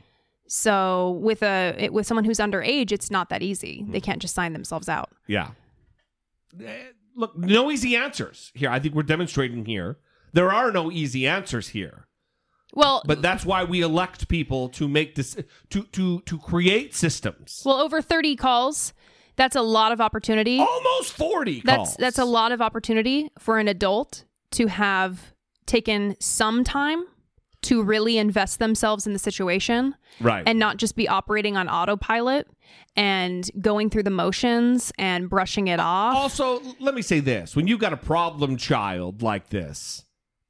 So with a it, with someone who's underage, it's not that easy. They can't just sign themselves out. Yeah. Eh, Look, no easy answers here. I think we're demonstrating here. There are no easy answers here. Well, But that's why we elect people to make this to to to create systems. well, over 30 calls, that's a lot of opportunity. Almost 40 That's calls. that's a lot of opportunity for an adult to have taken some time to really invest themselves in the situation Right. and not just be operating on autopilot and going through the motions and brushing it off. Also, let me say this: when you've got a problem child like this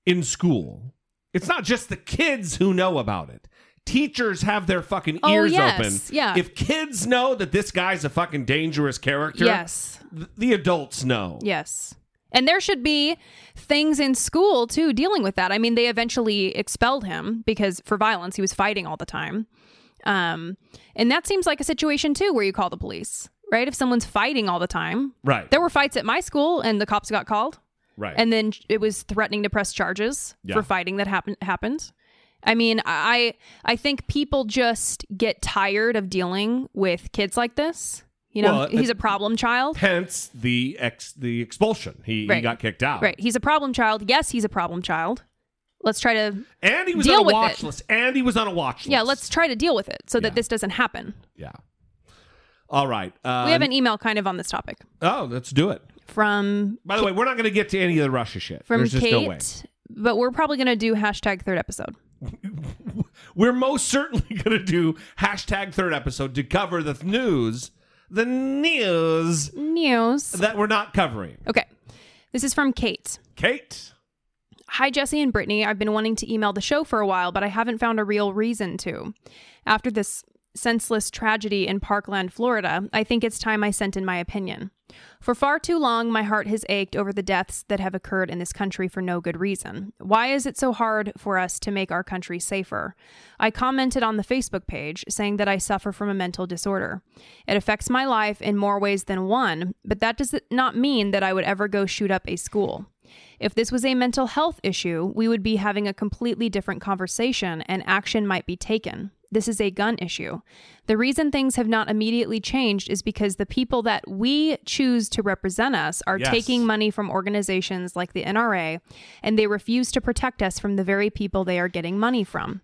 in school, it's not just the kids who know about it. Teachers have their fucking Oh, ears yes. open. Yeah. If kids know that this guy's a fucking dangerous character, Yes. th- the adults know. Yes. And there should be things in school too dealing with that. I mean, they eventually expelled him because for violence, he was fighting all the time. Um, and that seems like a situation too where you call the police right? If someone's fighting all the time. Right. There were fights at my school and the cops got called. Right. And then it was threatening to press charges Yeah. for fighting that happened happened. I mean, I I think people just get tired of dealing with kids like this. You know, Well, he's a problem child. Hence the ex the expulsion. He, he got kicked out. Right. He's a problem child. Yes, he's a problem child. Let's try to And he was on a watch list. And he was on a watch list. Yeah, let's try to deal with it so that this doesn't happen. Yeah. All right. Uh, we have an email kind of on this topic Oh, let's do it. from By the way, we're not going to get to any of the Russia shit. from There's just Kate, no way. but we're probably going to do hashtag third episode. [LAUGHS] We're most certainly going to do hashtag third episode to cover the news, the news News. that we're not covering. Okay. This is from Kate. Kate. Hi, Jesse and Brittany. I've been wanting to email the show for a while, but I haven't found a real reason to. After this senseless tragedy in Parkland, Florida, I think it's time I sent in my opinion. For far too long, my heart has ached over the deaths that have occurred in this country for no good reason. Why is it so hard for us to make our country safer? I commented on the Facebook page saying that I suffer from a mental disorder. It affects my life in more ways than one, but that does not mean that I would ever go shoot up a school. If this was a mental health issue, we would be having a completely different conversation and action might be taken. This is a gun issue. The reason things have not immediately changed is because the people that we choose to represent us are Yes. taking money from organizations like the NRA and they refuse to protect us from the very people they are getting money from.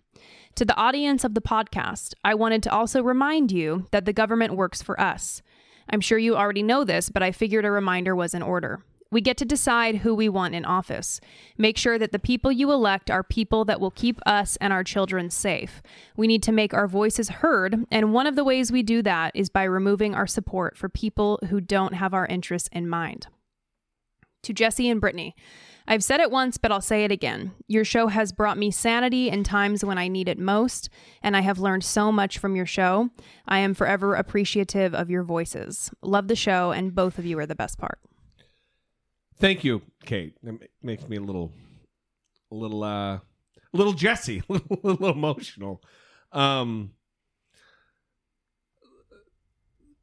To the audience of the podcast, I wanted to also remind you that the government works for us. I'm sure you already know this, but I figured a reminder was in order. We get to decide who we want in office. Make sure that the people you elect are people that will keep us and our children safe. We need to make our voices heard, and one of the ways we do that is by removing our support for people who don't have our interests in mind. To Jesse and Brittany, I've said it once, but I'll say it again. Your show has brought me sanity in times when I need it most, and I have learned so much from your show. I am forever appreciative of your voices. Love the show, and both of you are the best part. Thank you, Kate. It makes me a little, a little, uh, a little Jesse, a [LAUGHS] little, a little emotional. Um,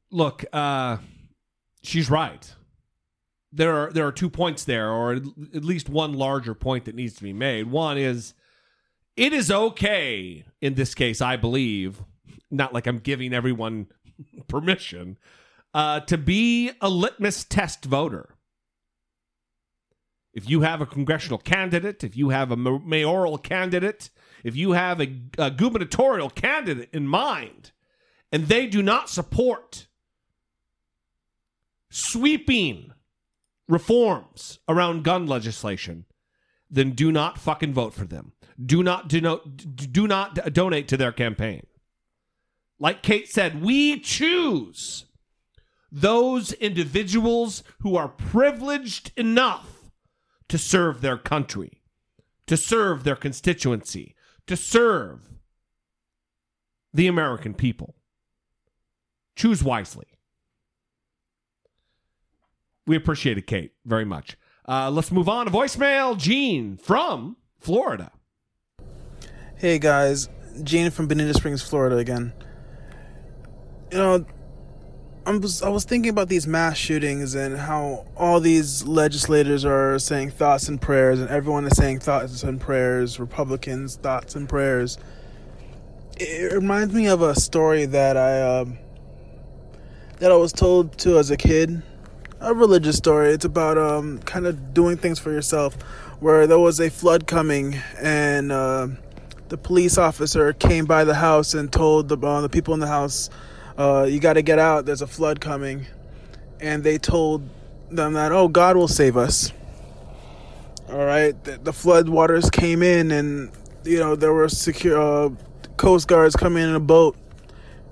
look, uh, she's right. There are there are two points there, or at least one larger point that needs to be made. One is, it is okay in this case, I believe, not like I'm giving everyone [LAUGHS] permission, uh, to be a litmus test voter if you have a congressional candidate, if you have a mayoral candidate, if you have a, a gubernatorial candidate in mind, and they do not support sweeping reforms around gun legislation, then do not fucking vote for them. Do not denote, do not donate to their campaign. Like Kate said, we choose those individuals who are privileged enough to serve their country, to serve their constituency, to serve the American people. Choose wisely. We appreciate it, Kate, very much. Uh, let's move on to voicemail. Gene from Florida. Hey guys, Gene from Bonita Springs, Florida again. You know, I was I was thinking about these mass shootings and how all these legislators are saying thoughts and prayers, and everyone is saying thoughts and prayers. Republicans thoughts and prayers. It reminds me of a story that I um that I was told to as a kid. A religious story. It's about um kind of doing things for yourself. Where there was a flood coming and. Uh, the police officer came by the house and told the uh, the people in the house, uh, "You got to get out. There's a flood coming," and they told them that, "Oh, God will save us." All right, the, the flood waters came in, and you know there were secure uh, coast guards coming in a boat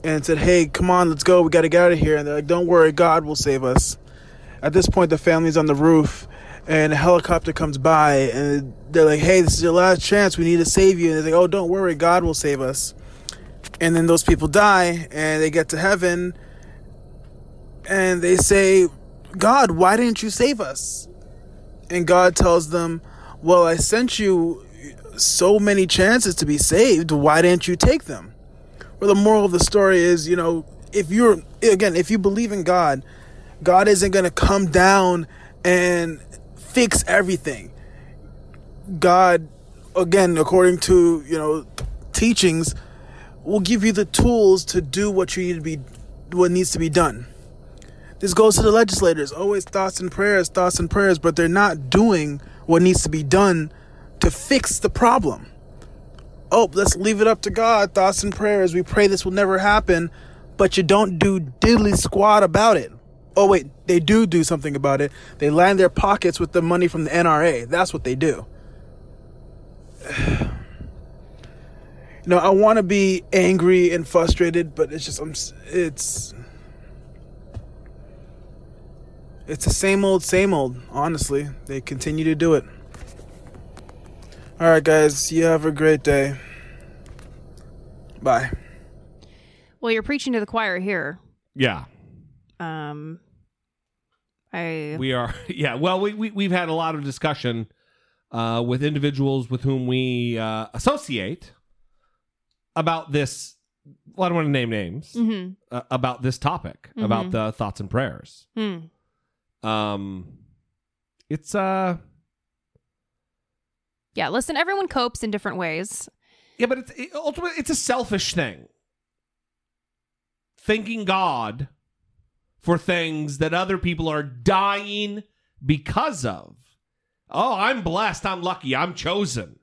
and said, "Hey, come on, let's go. We got to get out of here." And they're like, "Don't worry, God will save us." At this point, the family's on the roof, and a helicopter comes by, and they're like, "Hey, this is your last chance. We need to save you." And they're like, "Oh, don't worry, God will save us." And then those people die, and they get to heaven, and they say, "God, why didn't you save us?" And God tells them, "Well, I sent you so many chances to be saved. Why didn't you take them?" Well, the moral of the story is, you know, if you're again, if you believe in God, God isn't going to come down and fix everything. God, again, according to, you know, teachings, will give you the tools to do what you need to be, what needs to be done. This goes to the legislators. Always thoughts and prayers, thoughts and prayers, but they're not doing what needs to be done to fix the problem. Oh, let's leave it up to God. Thoughts and prayers. We pray this will never happen, but you don't do diddly squat about it. Oh, wait, they do do something about it. They line their pockets with the money from the NRA. That's what they do. [SIGHS] [SIGHS] You know, I want to be angry and frustrated, but it's just, I'm, it's, it's the same old, same old, honestly. They continue to do it. All right, guys, you have a great day. Bye. Well, you're preaching to the choir here. Yeah. Um, I We are, [LAUGHS] yeah. Well, we, we we've had a lot of discussion uh, with individuals with whom we uh, associate about this. Well, I don't want to name names Mhm. uh, about this topic about Mhm. the thoughts and prayers. Hmm. Um, it's uh, yeah. Listen, everyone copes in different ways. yeah, but it's it, ultimately it's a selfish thing. Thanking God for things that other people are dying because of. Oh, I'm blessed. I'm lucky. I'm chosen.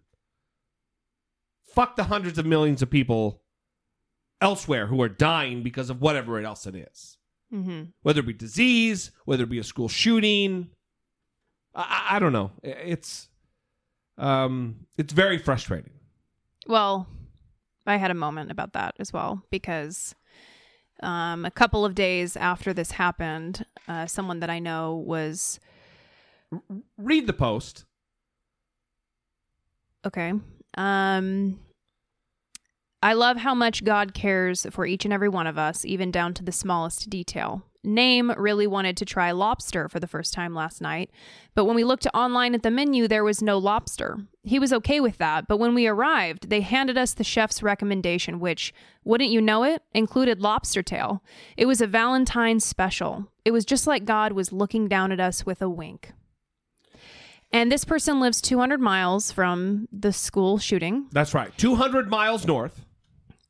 Fuck the hundreds of millions of people elsewhere who are dying because of whatever else it is. Mm-hmm. Whether it be disease, whether it be a school shooting. I, I don't know. It's um it's very frustrating. Well, I had a moment about that as well because um, a couple of days after this happened, uh, someone that I know was Read the post. okay. Um, I love how much God cares for each and every one of us, even down to the smallest detail. Name really wanted to try lobster for the first time last night, but when we looked online at the menu, there was no lobster. He was okay with that, but when we arrived, they handed us the chef's recommendation, which, wouldn't you know it, included lobster tail. It was a Valentine's special. It was just like God was looking down at us with a wink. And this person lives 200 miles from the school shooting. That's right. 200 miles north.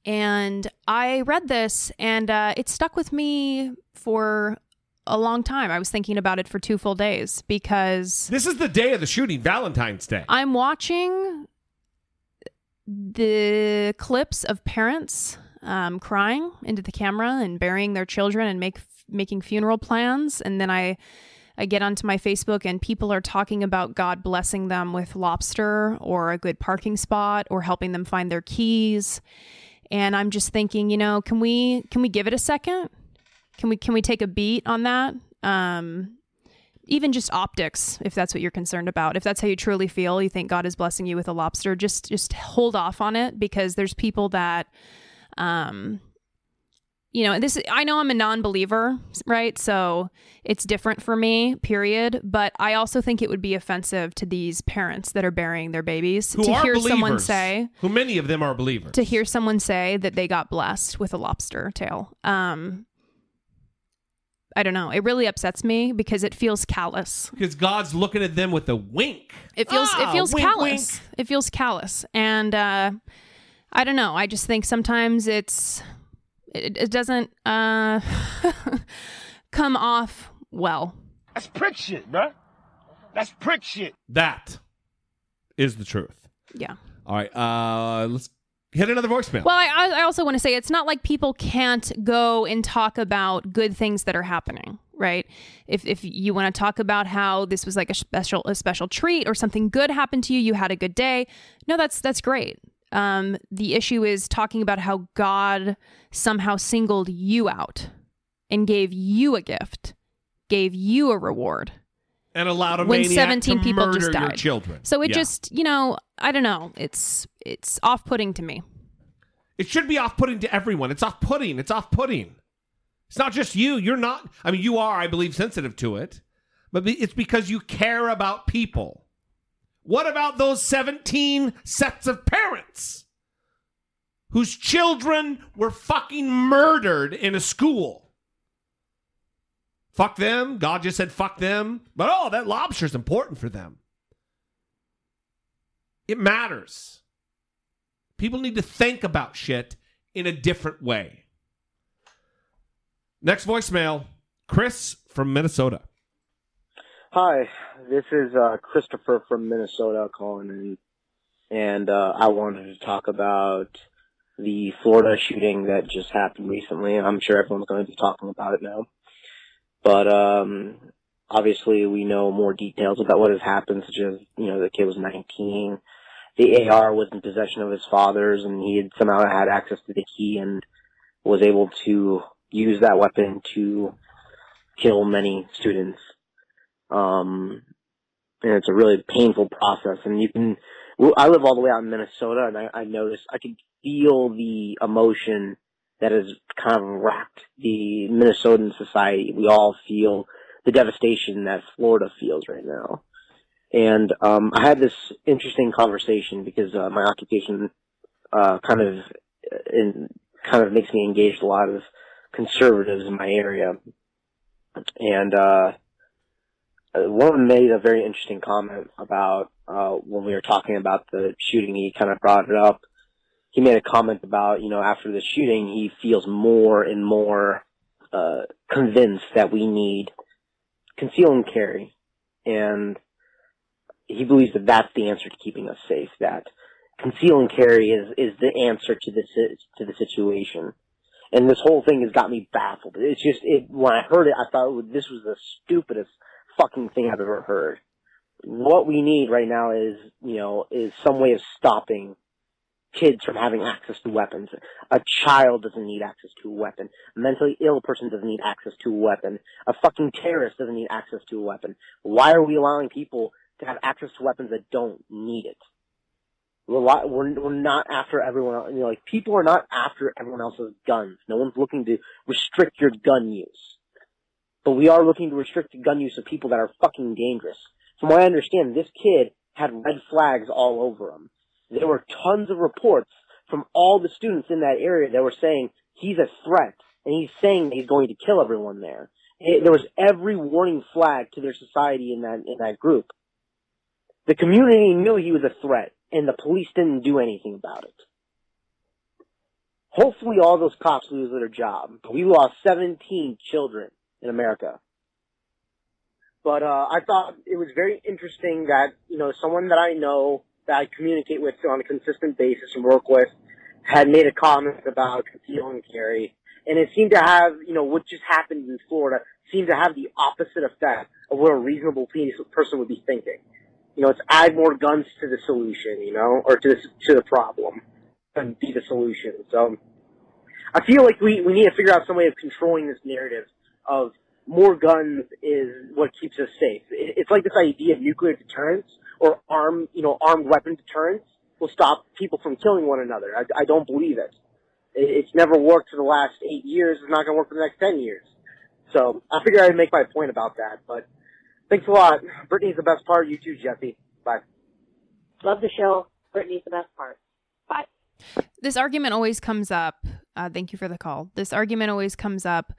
And I read this and uh, it stuck with me for a long time. I was thinking about it for two full days because This is the day of the shooting, Valentine's Day. I'm watching the clips of parents um, crying into the camera and burying their children and make making funeral plans, and then I I get onto my Facebook and people are talking about God blessing them with lobster or a good parking spot or helping them find their keys, and I'm just thinking, you know, can we can we give it a second? Can we can we take a beat on that? Um, even just optics if that's what you're concerned about if that's how you truly feel you think god is blessing you with a lobster just just hold off on it because there's people that um you know this i know i'm a non-believer right so it's different for me period but i also think it would be offensive to these parents that are burying their babies Who to hear believers. someone say Who many of them are believers. to hear someone say that they got blessed with a lobster tail um i don't know it really upsets me because it feels callous Because God's looking at them with a wink. it feels Ah, it feels wink, callous. wink. It feels callous, and uh, I don't know. I just think sometimes it's it, it doesn't uh, [LAUGHS] come off well. That's prick shit, bruh. That's prick shit. That is the truth. Yeah. All right. Uh, let's hit another voicemail. Well, I, I also want to say it's not like people can't go and talk about good things that are happening, right? If if you want to talk about how this was like a special a special treat or something good happened to you, you had a good day. No, that's that's great. Um, the issue is talking about how God somehow singled you out and gave you a gift, gave you a reward and allowed a when 17 to people just died. children. So it Yeah. just, you know, I don't know. It's it's off-putting to me. It should be off-putting to everyone. It's off-putting. It's off-putting. It's not just you. You're not. I mean, you are, I believe, sensitive to it, but it's because you care about people. What about those 17 sets of parents whose children were fucking murdered in a school? Fuck them. God just said fuck them. But oh, that lobster's important for them. It matters. People need to think about shit in a different way. Next voicemail Chris from Minnesota. Hi, this is uh, Christopher from Minnesota calling in, and uh, I wanted to talk about the Florida shooting that just happened recently. I'm sure everyone's going to be talking about it now, but um, obviously we know more details about what has happened, such as you know the kid was 19, the AR was in possession of his father's, and he had somehow had access to the key and was able to use that weapon to kill many students. Um, and it's a really painful process. And you can, I live all the way out in Minnesota, and I, I noticed I can feel the emotion that has kind of wrapped the Minnesotan society. We all feel the devastation that Florida feels right now. And um, I had this interesting conversation because uh, my occupation uh, kind of in, kind of makes me engage a lot of conservatives in my area. And uh, one of made a very interesting comment about uh, when we were talking about the shooting. He kind of brought it up. He made a comment about you know after the shooting, he feels more and more uh, convinced that we need conceal and carry, and he believes that that's the answer to keeping us safe. That conceal and carry is is the answer to this to the situation. And this whole thing has got me baffled. It's just it when I heard it, I thought this was the stupidest fucking thing I've ever heard. What we need right now is you know is some way of stopping kids from having access to weapons. A child doesn't need access to a weapon. A mentally ill person doesn't need access to a weapon. A fucking terrorist doesn't need access to a weapon. Why are we allowing people to have access to weapons that don't need it? We're, we're, not after everyone else. You know, like people are not after everyone else's guns. No one's looking to restrict your gun use. But we are looking to restrict the gun use of people that are fucking dangerous. From what I understand, this kid had red flags all over him there were tons of reports from all the students in that area that were saying he's a threat and he's saying he's going to kill everyone there. It, there was every warning flag to their society in that in that group. The community knew he was a threat, and the police didn't do anything about it. Hopefully, all those cops lose their job. We lost 17 children in America. But uh, I thought it was very interesting that you know someone that I know that I communicate with on a consistent basis and work with had made a comment about conceal and carry. And it seemed to have, you know, what just happened in Florida seemed to have the opposite effect of what a reasonable person would be thinking. You know, it's add more guns to the solution, you know, or to the, to the problem and be the solution. So I feel like we, we need to figure out some way of controlling this narrative of more guns is what keeps us safe. It's like this idea of nuclear deterrence or armed, you know, armed weapon deterrence will stop people from killing one another. I, I don't believe it. It's never worked for the last eight years. It's not going to work for the next ten years. So I figured I'd make my point about that. But thanks a lot. Brittany's the best part. You too, Jesse. Bye. Love the show. Brittany's the best part. Bye. This argument always comes up. Uh, thank you for the call. This argument always comes up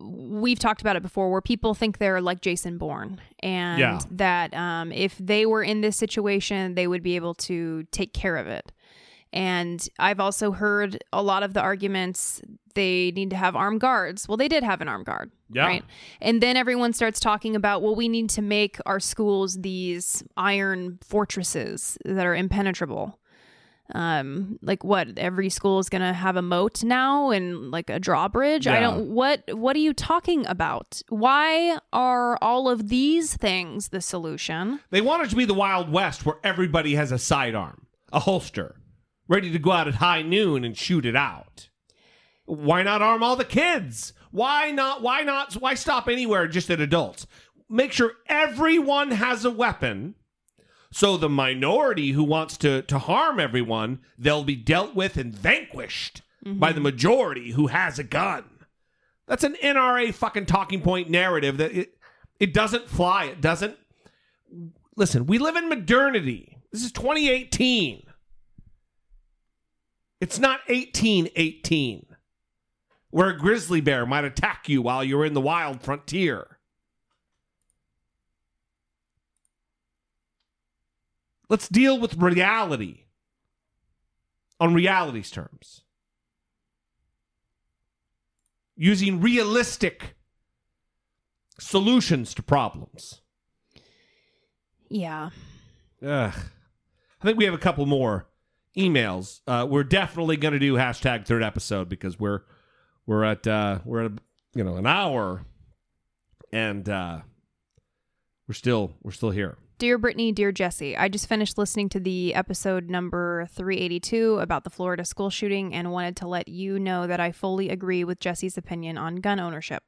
we've talked about it before where people think they're like Jason Bourne and Yeah. that um, if they were in this situation, they would be able to take care of it. And I've also heard a lot of the arguments they need to have armed guards. Well, they did have an armed guard. Yeah. Right. And then everyone starts talking about, well, we need to make our schools these iron fortresses that are impenetrable um like what every school is gonna have a moat now and like a drawbridge i don't what what are you talking about why are all of these things the solution They want it to be the Wild West where everybody has a sidearm, a holster, ready to go out at high noon and shoot it out. Why not arm all the kids? Why not? Why not? Why stop anywhere just at adults? Make sure everyone has a weapon. So the minority who wants to to harm everyone, they'll be dealt with and vanquished by mm-hmm. the majority who has a gun. That's an NRA fucking talking point narrative that it it doesn't fly. It doesn't listen, we live in modernity. This is 2018. It's not 1818. where a grizzly bear might attack you while you're in the wild frontier. Let's deal with reality on reality's terms. Using realistic solutions to problems. Yeah. Ugh. I think we have a couple more emails. Uh, we're definitely going to do hashtag third episode because we're we're at uh, we're at you know an hour, and uh, we're still we're still here. Dear Brittany, dear Jesse, I just finished listening to the episode number 382 about the Florida school shooting and wanted to let you know that I fully agree with Jesse's opinion on gun ownership.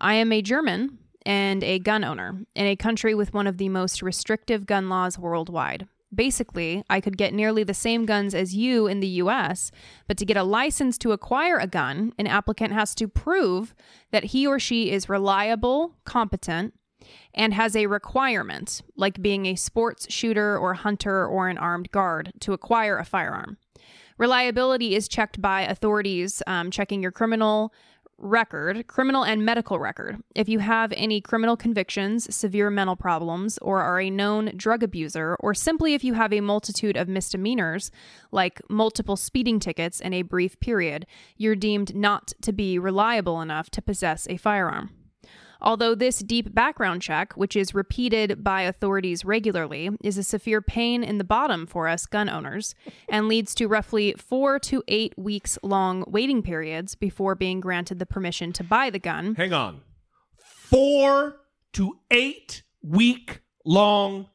I am a German and a gun owner in a country with one of the most restrictive gun laws worldwide. Basically, I could get nearly the same guns as you in the US, but to get a license to acquire a gun, an applicant has to prove that he or she is reliable, competent, and has a requirement, like being a sports shooter or hunter or an armed guard, to acquire a firearm. Reliability is checked by authorities um, checking your criminal record, criminal and medical record. If you have any criminal convictions, severe mental problems, or are a known drug abuser, or simply if you have a multitude of misdemeanors, like multiple speeding tickets in a brief period, you're deemed not to be reliable enough to possess a firearm. Although this deep background check, which is repeated by authorities regularly, is a severe pain in the bottom for us gun owners and leads to roughly four to eight weeks long waiting periods before being granted the permission to buy the gun. Hang on. Four to eight week long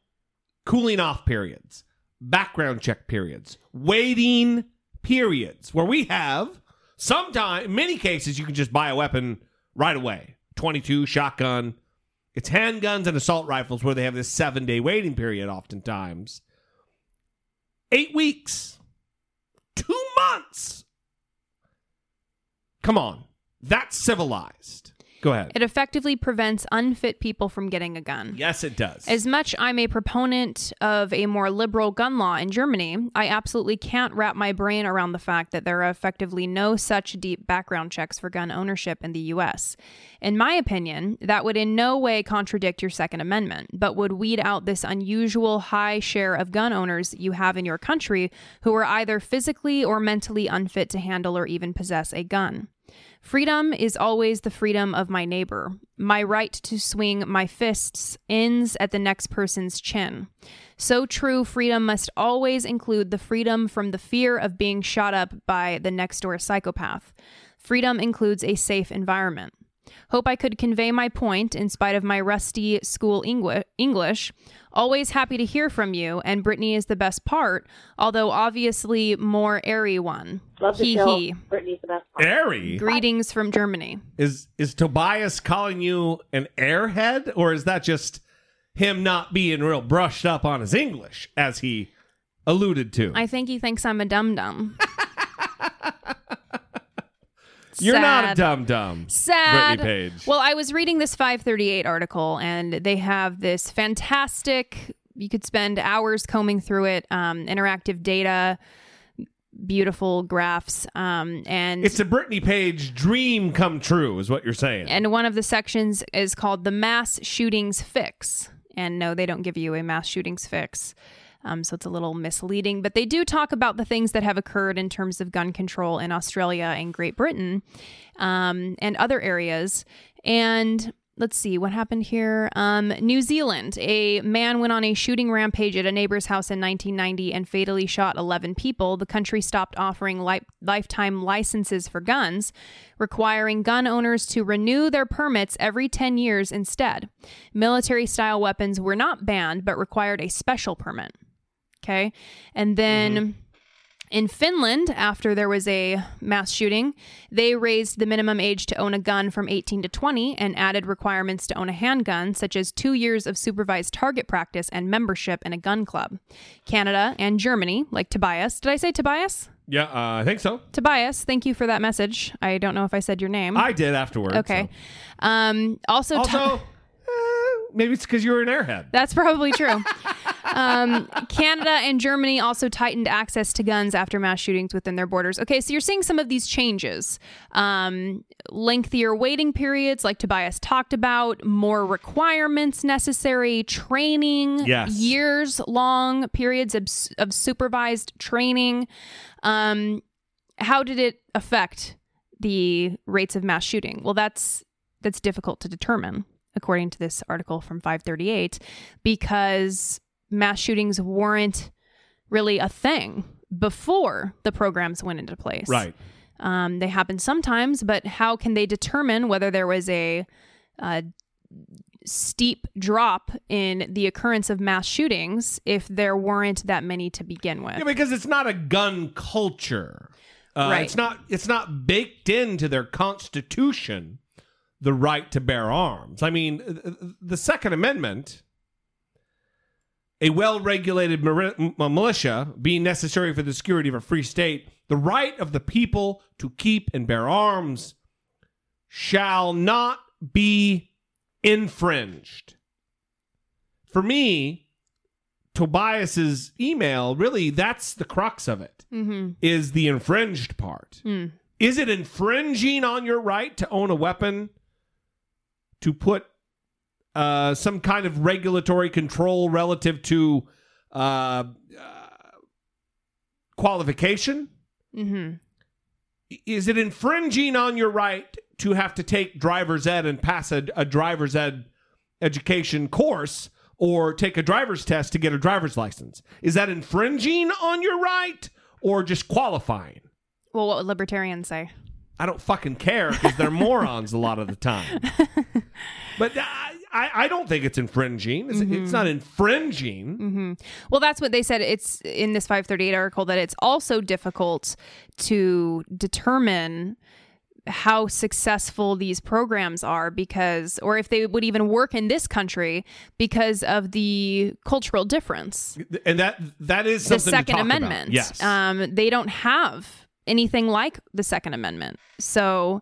cooling off periods, background check periods, waiting periods, where we have sometimes, in many cases, you can just buy a weapon right away 22, shotgun. It's handguns and assault rifles where they have this seven day waiting period, oftentimes. Eight weeks, two months. Come on. That's civilized. Go ahead. It effectively prevents unfit people from getting a gun. Yes, it does. As much I'm a proponent of a more liberal gun law in Germany, I absolutely can't wrap my brain around the fact that there are effectively no such deep background checks for gun ownership in the US. In my opinion, that would in no way contradict your Second Amendment, but would weed out this unusual high share of gun owners you have in your country who are either physically or mentally unfit to handle or even possess a gun. Freedom is always the freedom of my neighbor. My right to swing my fists ends at the next person's chin. So true, freedom must always include the freedom from the fear of being shot up by the next door psychopath. Freedom includes a safe environment. Hope I could convey my point in spite of my rusty school English. Always happy to hear from you, and Brittany is the best part, although obviously more airy one. Love the Hee hee. Brittany's the best part. Airy? Greetings from Germany. Is is Tobias calling you an airhead, or is that just him not being real brushed up on his English, as he alluded to? I think he thinks I'm a dum dum. [LAUGHS] You're not a dumb dum dum. Sad. Brittany Page. Well, I was reading this 538 article, and they have this fantastic. You could spend hours combing through it. Um, interactive data, beautiful graphs, um, and it's a Brittany Page dream come true, is what you're saying. and one of the sections is called the mass shootings fix. And no, they don't give you a mass shootings fix. Um, so it's a little misleading, but they do talk about the things that have occurred in terms of gun control in Australia and Great Britain um, and other areas. And let's see what happened here. Um, New Zealand, a man went on a shooting rampage at a neighbor's house in 1990 and fatally shot 11 people. The country stopped offering li- lifetime licenses for guns, requiring gun owners to renew their permits every 10 years instead. Military style weapons were not banned, but required a special permit. Okay. And then. In Finland, after there was a mass shooting, they raised the minimum age to own a gun from 18 to 20 and added requirements to own a handgun, such as two years of supervised target practice and membership in a gun club. Canada and Germany, like Tobias. Did I say Tobias? yeah, uh, I think so. Tobias, thank you for that message. I don't know if I said your name. I did afterwards. Okay. Um, also, Also, ta- eh, maybe it's because you were an airhead. That's probably true. [LAUGHS] um, Canada and Germany also tightened access to guns after mass shootings within their borders. Okay, so you're seeing some of these changes. Um, lengthier waiting periods, like Tobias talked about, more requirements necessary, training, Yes. years long periods of, of supervised training. Um, how did it affect the rates of mass shooting? Well, that's that's difficult to determine, according to this article from 538, because mass shootings weren't really a thing before the programs went into place. Right. Um, they happen sometimes, but how can they determine whether there was a, uh steep drop in the occurrence of mass shootings if there weren't that many to begin with? Yeah, because it's not a gun culture. Uh, Right. It's not. It's not baked into their constitution the right to bear arms. I mean, th- th- the Second Amendment, a well-regulated mari- m- militia being necessary for the security of a free state, the right of the people to keep and bear arms shall not be infringed. For me, Tobias's email really that's the crux of it Mm-hmm. is the infringed part. Mm. Is it infringing on your right to own a weapon to put uh, some kind of regulatory control relative to uh, uh, qualification? Mm-hmm. Is it infringing on your right to have to take driver's ed and pass a, a driver's ed education course or take a driver's test to get a driver's license? Is that infringing on your right or just qualifying? Well, what would libertarians say? I don't fucking care because they're [LAUGHS] morons a lot of the time. [LAUGHS] But I, I, I don't think it's infringing. It's, it's not infringing. hmm Well, that's what they said. It's in this 538 article that it's also difficult to determine how successful these programs are because, or if they would even work in this country because of the cultural difference. And that that is the Second talk about. Amendment. Yes. Um, they don't have anything like the Second Amendment. So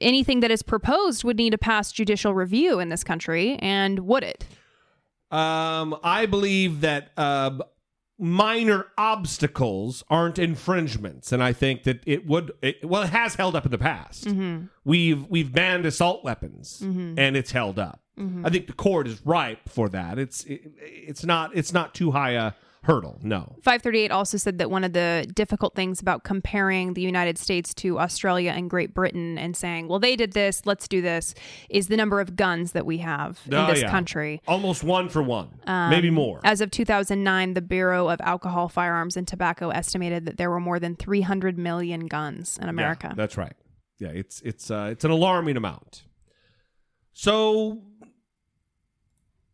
anything that is proposed would need to pass judicial review in this country. And would it? Um, I believe that uh, minor obstacles aren't infringements, and I think that it would. It, well, it has held up in the past. Mhm. We've we've banned assault weapons, Mhm. and it's held up. Mhm. I think the court is ripe for that. It's it, it's not it's not too high a hurdle. No. 538 also said that one of the difficult things about comparing the United States to Australia and Great Britain and saying, well, they did this, let's do this, is the number of guns that we have in Oh, this yeah. country. almost one for one, Um, maybe more. As of 2009, the Bureau of Alcohol, Firearms, and Tobacco estimated that there were more than 300 million guns in America. Yeah, that's right. Yeah, it's it's uh, it's an alarming amount. So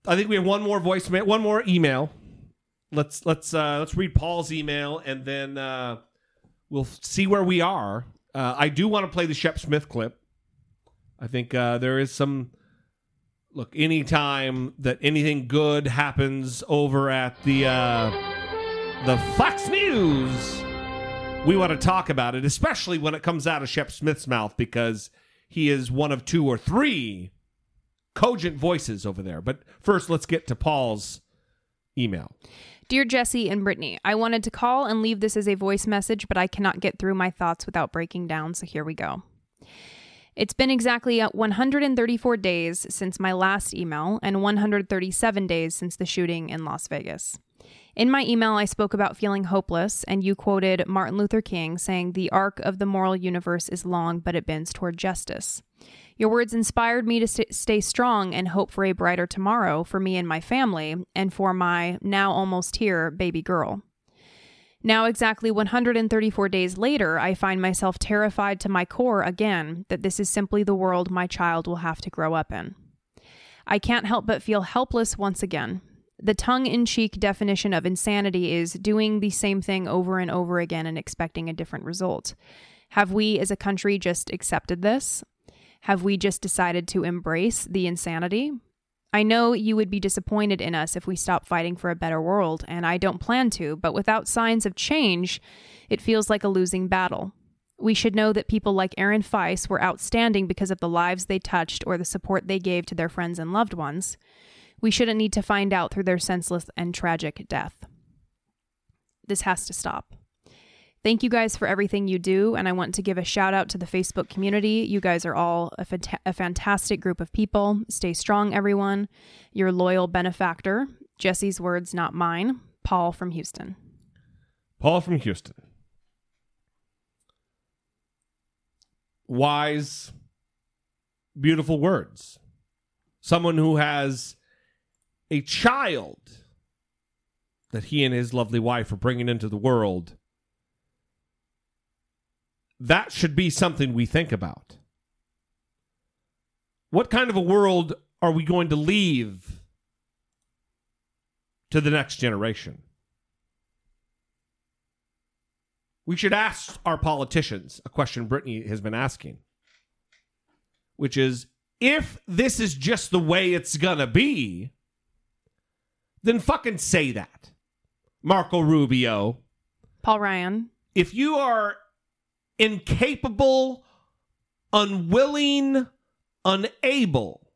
I think we have one more voicemail, one more email. Let's let's uh, let's read Paul's email and then uh, we'll see where we are. Uh, I do want to play the Shep Smith clip. I think uh, there is some look. Anytime that anything good happens over at the uh, the Fox News, we want to talk about it, especially when it comes out of Shep Smith's mouth, because he is one of two or three cogent voices over there. But first, let's get to Paul's email. Dear Jesse and Brittany, I wanted to call and leave this as a voice message, but I cannot get through my thoughts without breaking down, so here we go. It's been exactly uh, 134 days since my last email and 137 days since the shooting in Las Vegas. In my email, I spoke about feeling hopeless, and you quoted Martin Luther King saying, The arc of the moral universe is long, but it bends toward justice. Your words inspired me to st- stay strong and hope for a brighter tomorrow for me and my family, and for my now almost here baby girl. Now, exactly 134 days later, I find myself terrified to my core again that this is simply the world my child will have to grow up in. I can't help but feel helpless once again. The tongue in cheek definition of insanity is doing the same thing over and over again and expecting a different result. Have we as a country just accepted this? Have we just decided to embrace the insanity? I know you would be disappointed in us if we stop fighting for a better world, and I don't plan to, but without signs of change, it feels like a losing battle. We should know that people like Aaron Feis were outstanding because of the lives they touched or the support they gave to their friends and loved ones. We shouldn't need to find out through their senseless and tragic death. This has to stop. Thank you guys for everything you do. And I want to give a shout out to the Facebook community. You guys are all a, a fantastic group of people. Stay strong, everyone. Your loyal benefactor. Jesse's words, not mine. Paul from Houston. Paul from Houston. Wise, beautiful words. Someone who has a child that he and his lovely wife are bringing into the world. That should be something we think about. What kind of a world are we going to leave to the next generation? We should ask our politicians a question Brittany has been asking, which is if this is just the way it's going to be, then fucking say that. Marco Rubio. Paul Ryan. If you are incapable, unwilling, unable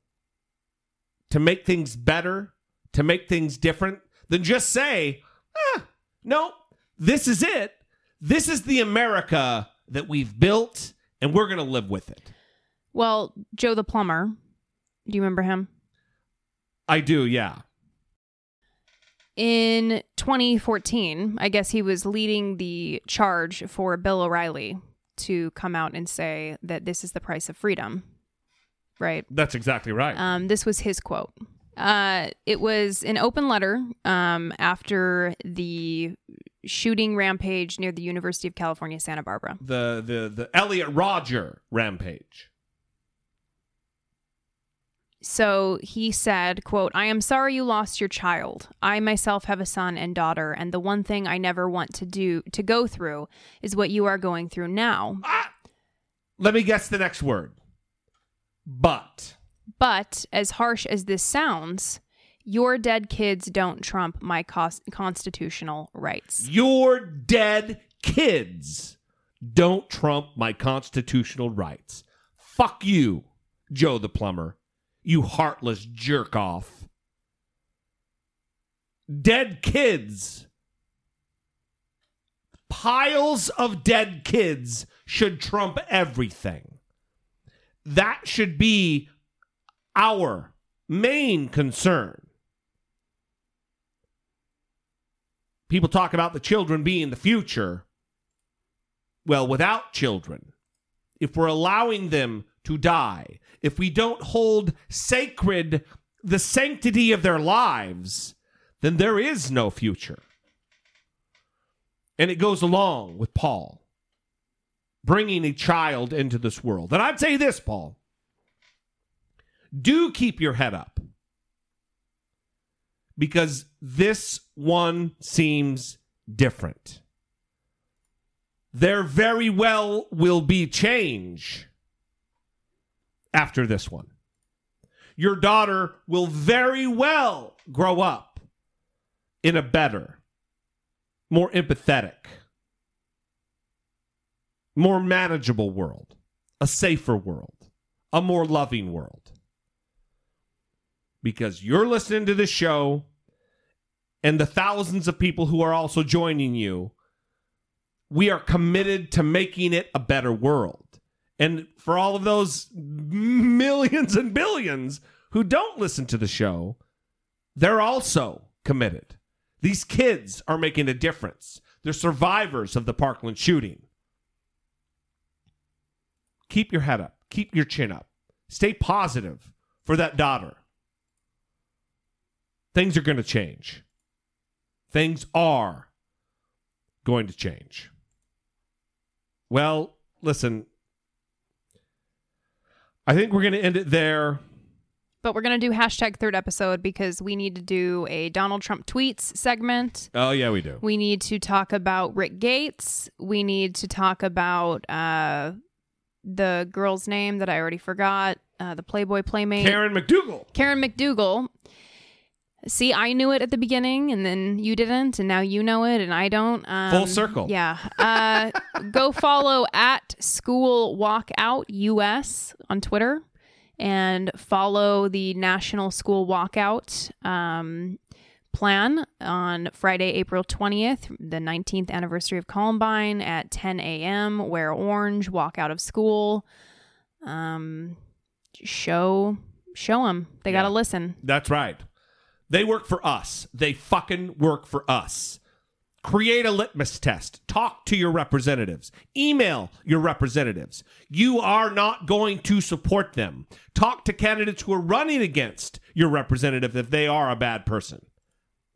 to make things better, to make things different, then just say, ah, no, this is it. This is the America that we've built, and we're going to live with it. Well, Joe the plumber. Do you remember him? I do, yeah. In 2014, I guess he was leading the charge for Bill O'Reilly to come out and say that this is the price of freedom. Right? That's exactly right. Um, this was his quote. Uh, it was an open letter um, after the shooting rampage near the University of California, Santa Barbara. The the the Elliot Rodger rampage. So he said, quote, I am sorry you lost your child. I myself have a son and daughter, and the one thing I never want to do to go through is what you are going through now. Ah, let me guess the next word. But. But as harsh as this sounds, your dead kids don't trump my cos- constitutional rights. Your dead kids don't trump my constitutional rights. Fuck you, Joe the plumber. You heartless jerk off. Dead kids. Piles of dead kids should trump everything. That should be our main concern. People talk about the children being the future. Well, without children, if we're allowing them to die, if we don't hold sacred the sanctity of their lives, then there is no future. And it goes along with Paul bringing a child into this world. And I'd say this, Paul do keep your head up because this one seems different. There very well will be change after this one. Your daughter will very well grow up in a better, more empathetic, more manageable world, a safer world, a more loving world. Because you're listening to this show and the thousands of people who are also joining you, we are committed to making it a better world. And for all of those millions and billions who don't listen to the show, they're also committed. These kids are making a difference. They're survivors of the Parkland shooting. Keep your head up, keep your chin up, stay positive for that daughter. Things are going to change. Things are going to change. Well, listen, I think we're going to end it there. But we're going to do hashtag third episode because we need to do a Donald Trump tweets segment. Oh, yeah, we do. We need to talk about Rick Gates. We need to talk about uh, the girl's name that I already forgot, uh, the Playboy Playmate. Karen McDougal. Karen McDougal. See, I knew it at the beginning, and then you didn't, and now you know it, and I don't. Um, Full circle. Yeah. Uh, [LAUGHS] go follow at School Walkout US on Twitter, and follow the National School Walkout um, plan on Friday, April 20th, the 19th anniversary of Columbine at 10 a.m. Wear orange, walk out of school. Um, show show them they got to listen. That's right. They work for us. They fucking work for us. Create a litmus test. Talk to your representatives. Email your representatives. You are not going to support them. Talk to candidates who are running against your representative if they are a bad person,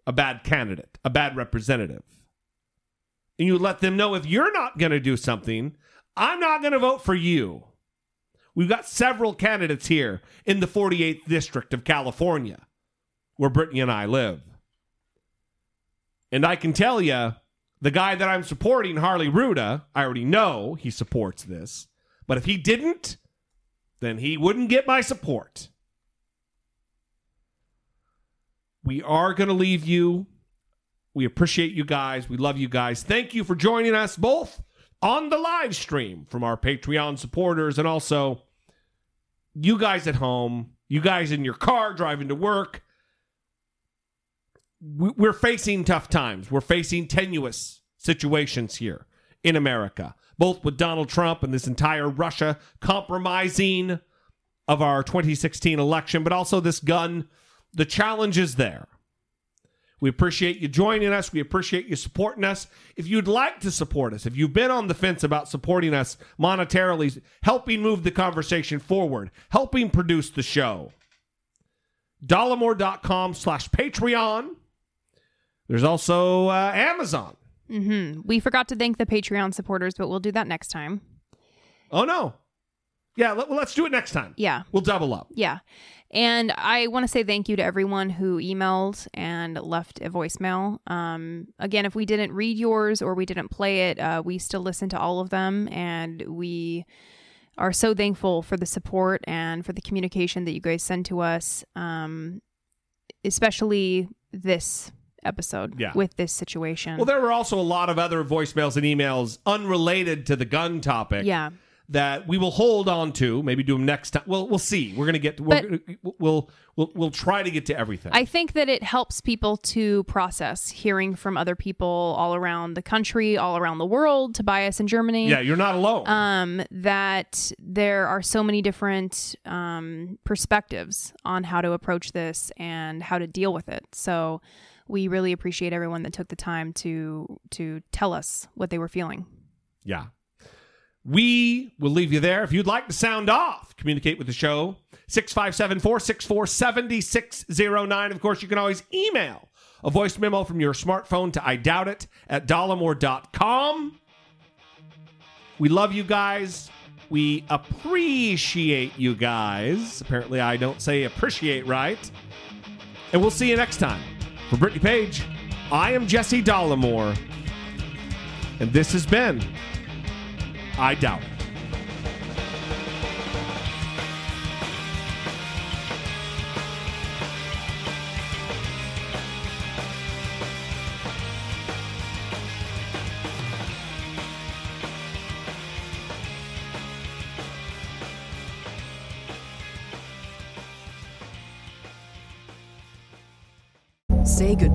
a bad candidate, a bad representative. And you let them know if you're not going to do something, I'm not going to vote for you. We've got several candidates here in the 48th District of California where Brittany and I live. And I can tell you, the guy that I'm supporting, Harley Rouda, I already know he supports this. But if he didn't, then he wouldn't get my support. We are going to leave you. We appreciate you guys. We love you guys. Thank you for joining us both on the live stream from our Patreon supporters and also you guys at home, you guys in your car driving to work. We- We're facing tough times. We're facing tenuous situations here in America, both with Donald Trump and this entire Russia compromising of our 2016 election, but also this gun. The challenge is there. We appreciate you joining us. We appreciate you supporting us. If you'd like to support us, if you've been on the fence about supporting us monetarily, helping move the conversation forward, helping produce the show, dollemore.com slash Patreon. There's also uh, Amazon. hmm We forgot to thank the Patreon supporters, but we'll do that next time. Oh, no. Yeah, let, well, let's do it next time. Yeah. We'll double up. Yeah. And I want to say thank you to everyone who emailed and left a voicemail. Um, again, if we didn't read yours or we didn't play it, uh, we still listen to all of them. And we are so thankful for the support and for the communication that you guys send to us, um, especially this episode Yeah. with this situation. Well, there were also a lot of other voicemails and emails unrelated to the gun topic. Yeah. That we will hold on to, maybe do them next time. Well, we'll see. We're gonna get. We're, gonna- we'll we'll we'll try to get to everything. I think that it helps people to process hearing from other people all around the country, all around the world, Tobias in Germany. yeah, you're not alone. Um, that there are so many different um, perspectives on how to approach this and how to deal with it. So we really appreciate everyone that took the time to to tell us what they were feeling. Yeah. We will leave you there. If you'd like to sound off, communicate with the show. 657 464 7609. Of course, you can always email a voice memo from your smartphone to I doubt it at dollemore.com. We love you guys. We appreciate you guys. Apparently, I don't say appreciate right. And we'll see you next time. For Brittany Page, I am Jesse Dollemore. And this has been I doubt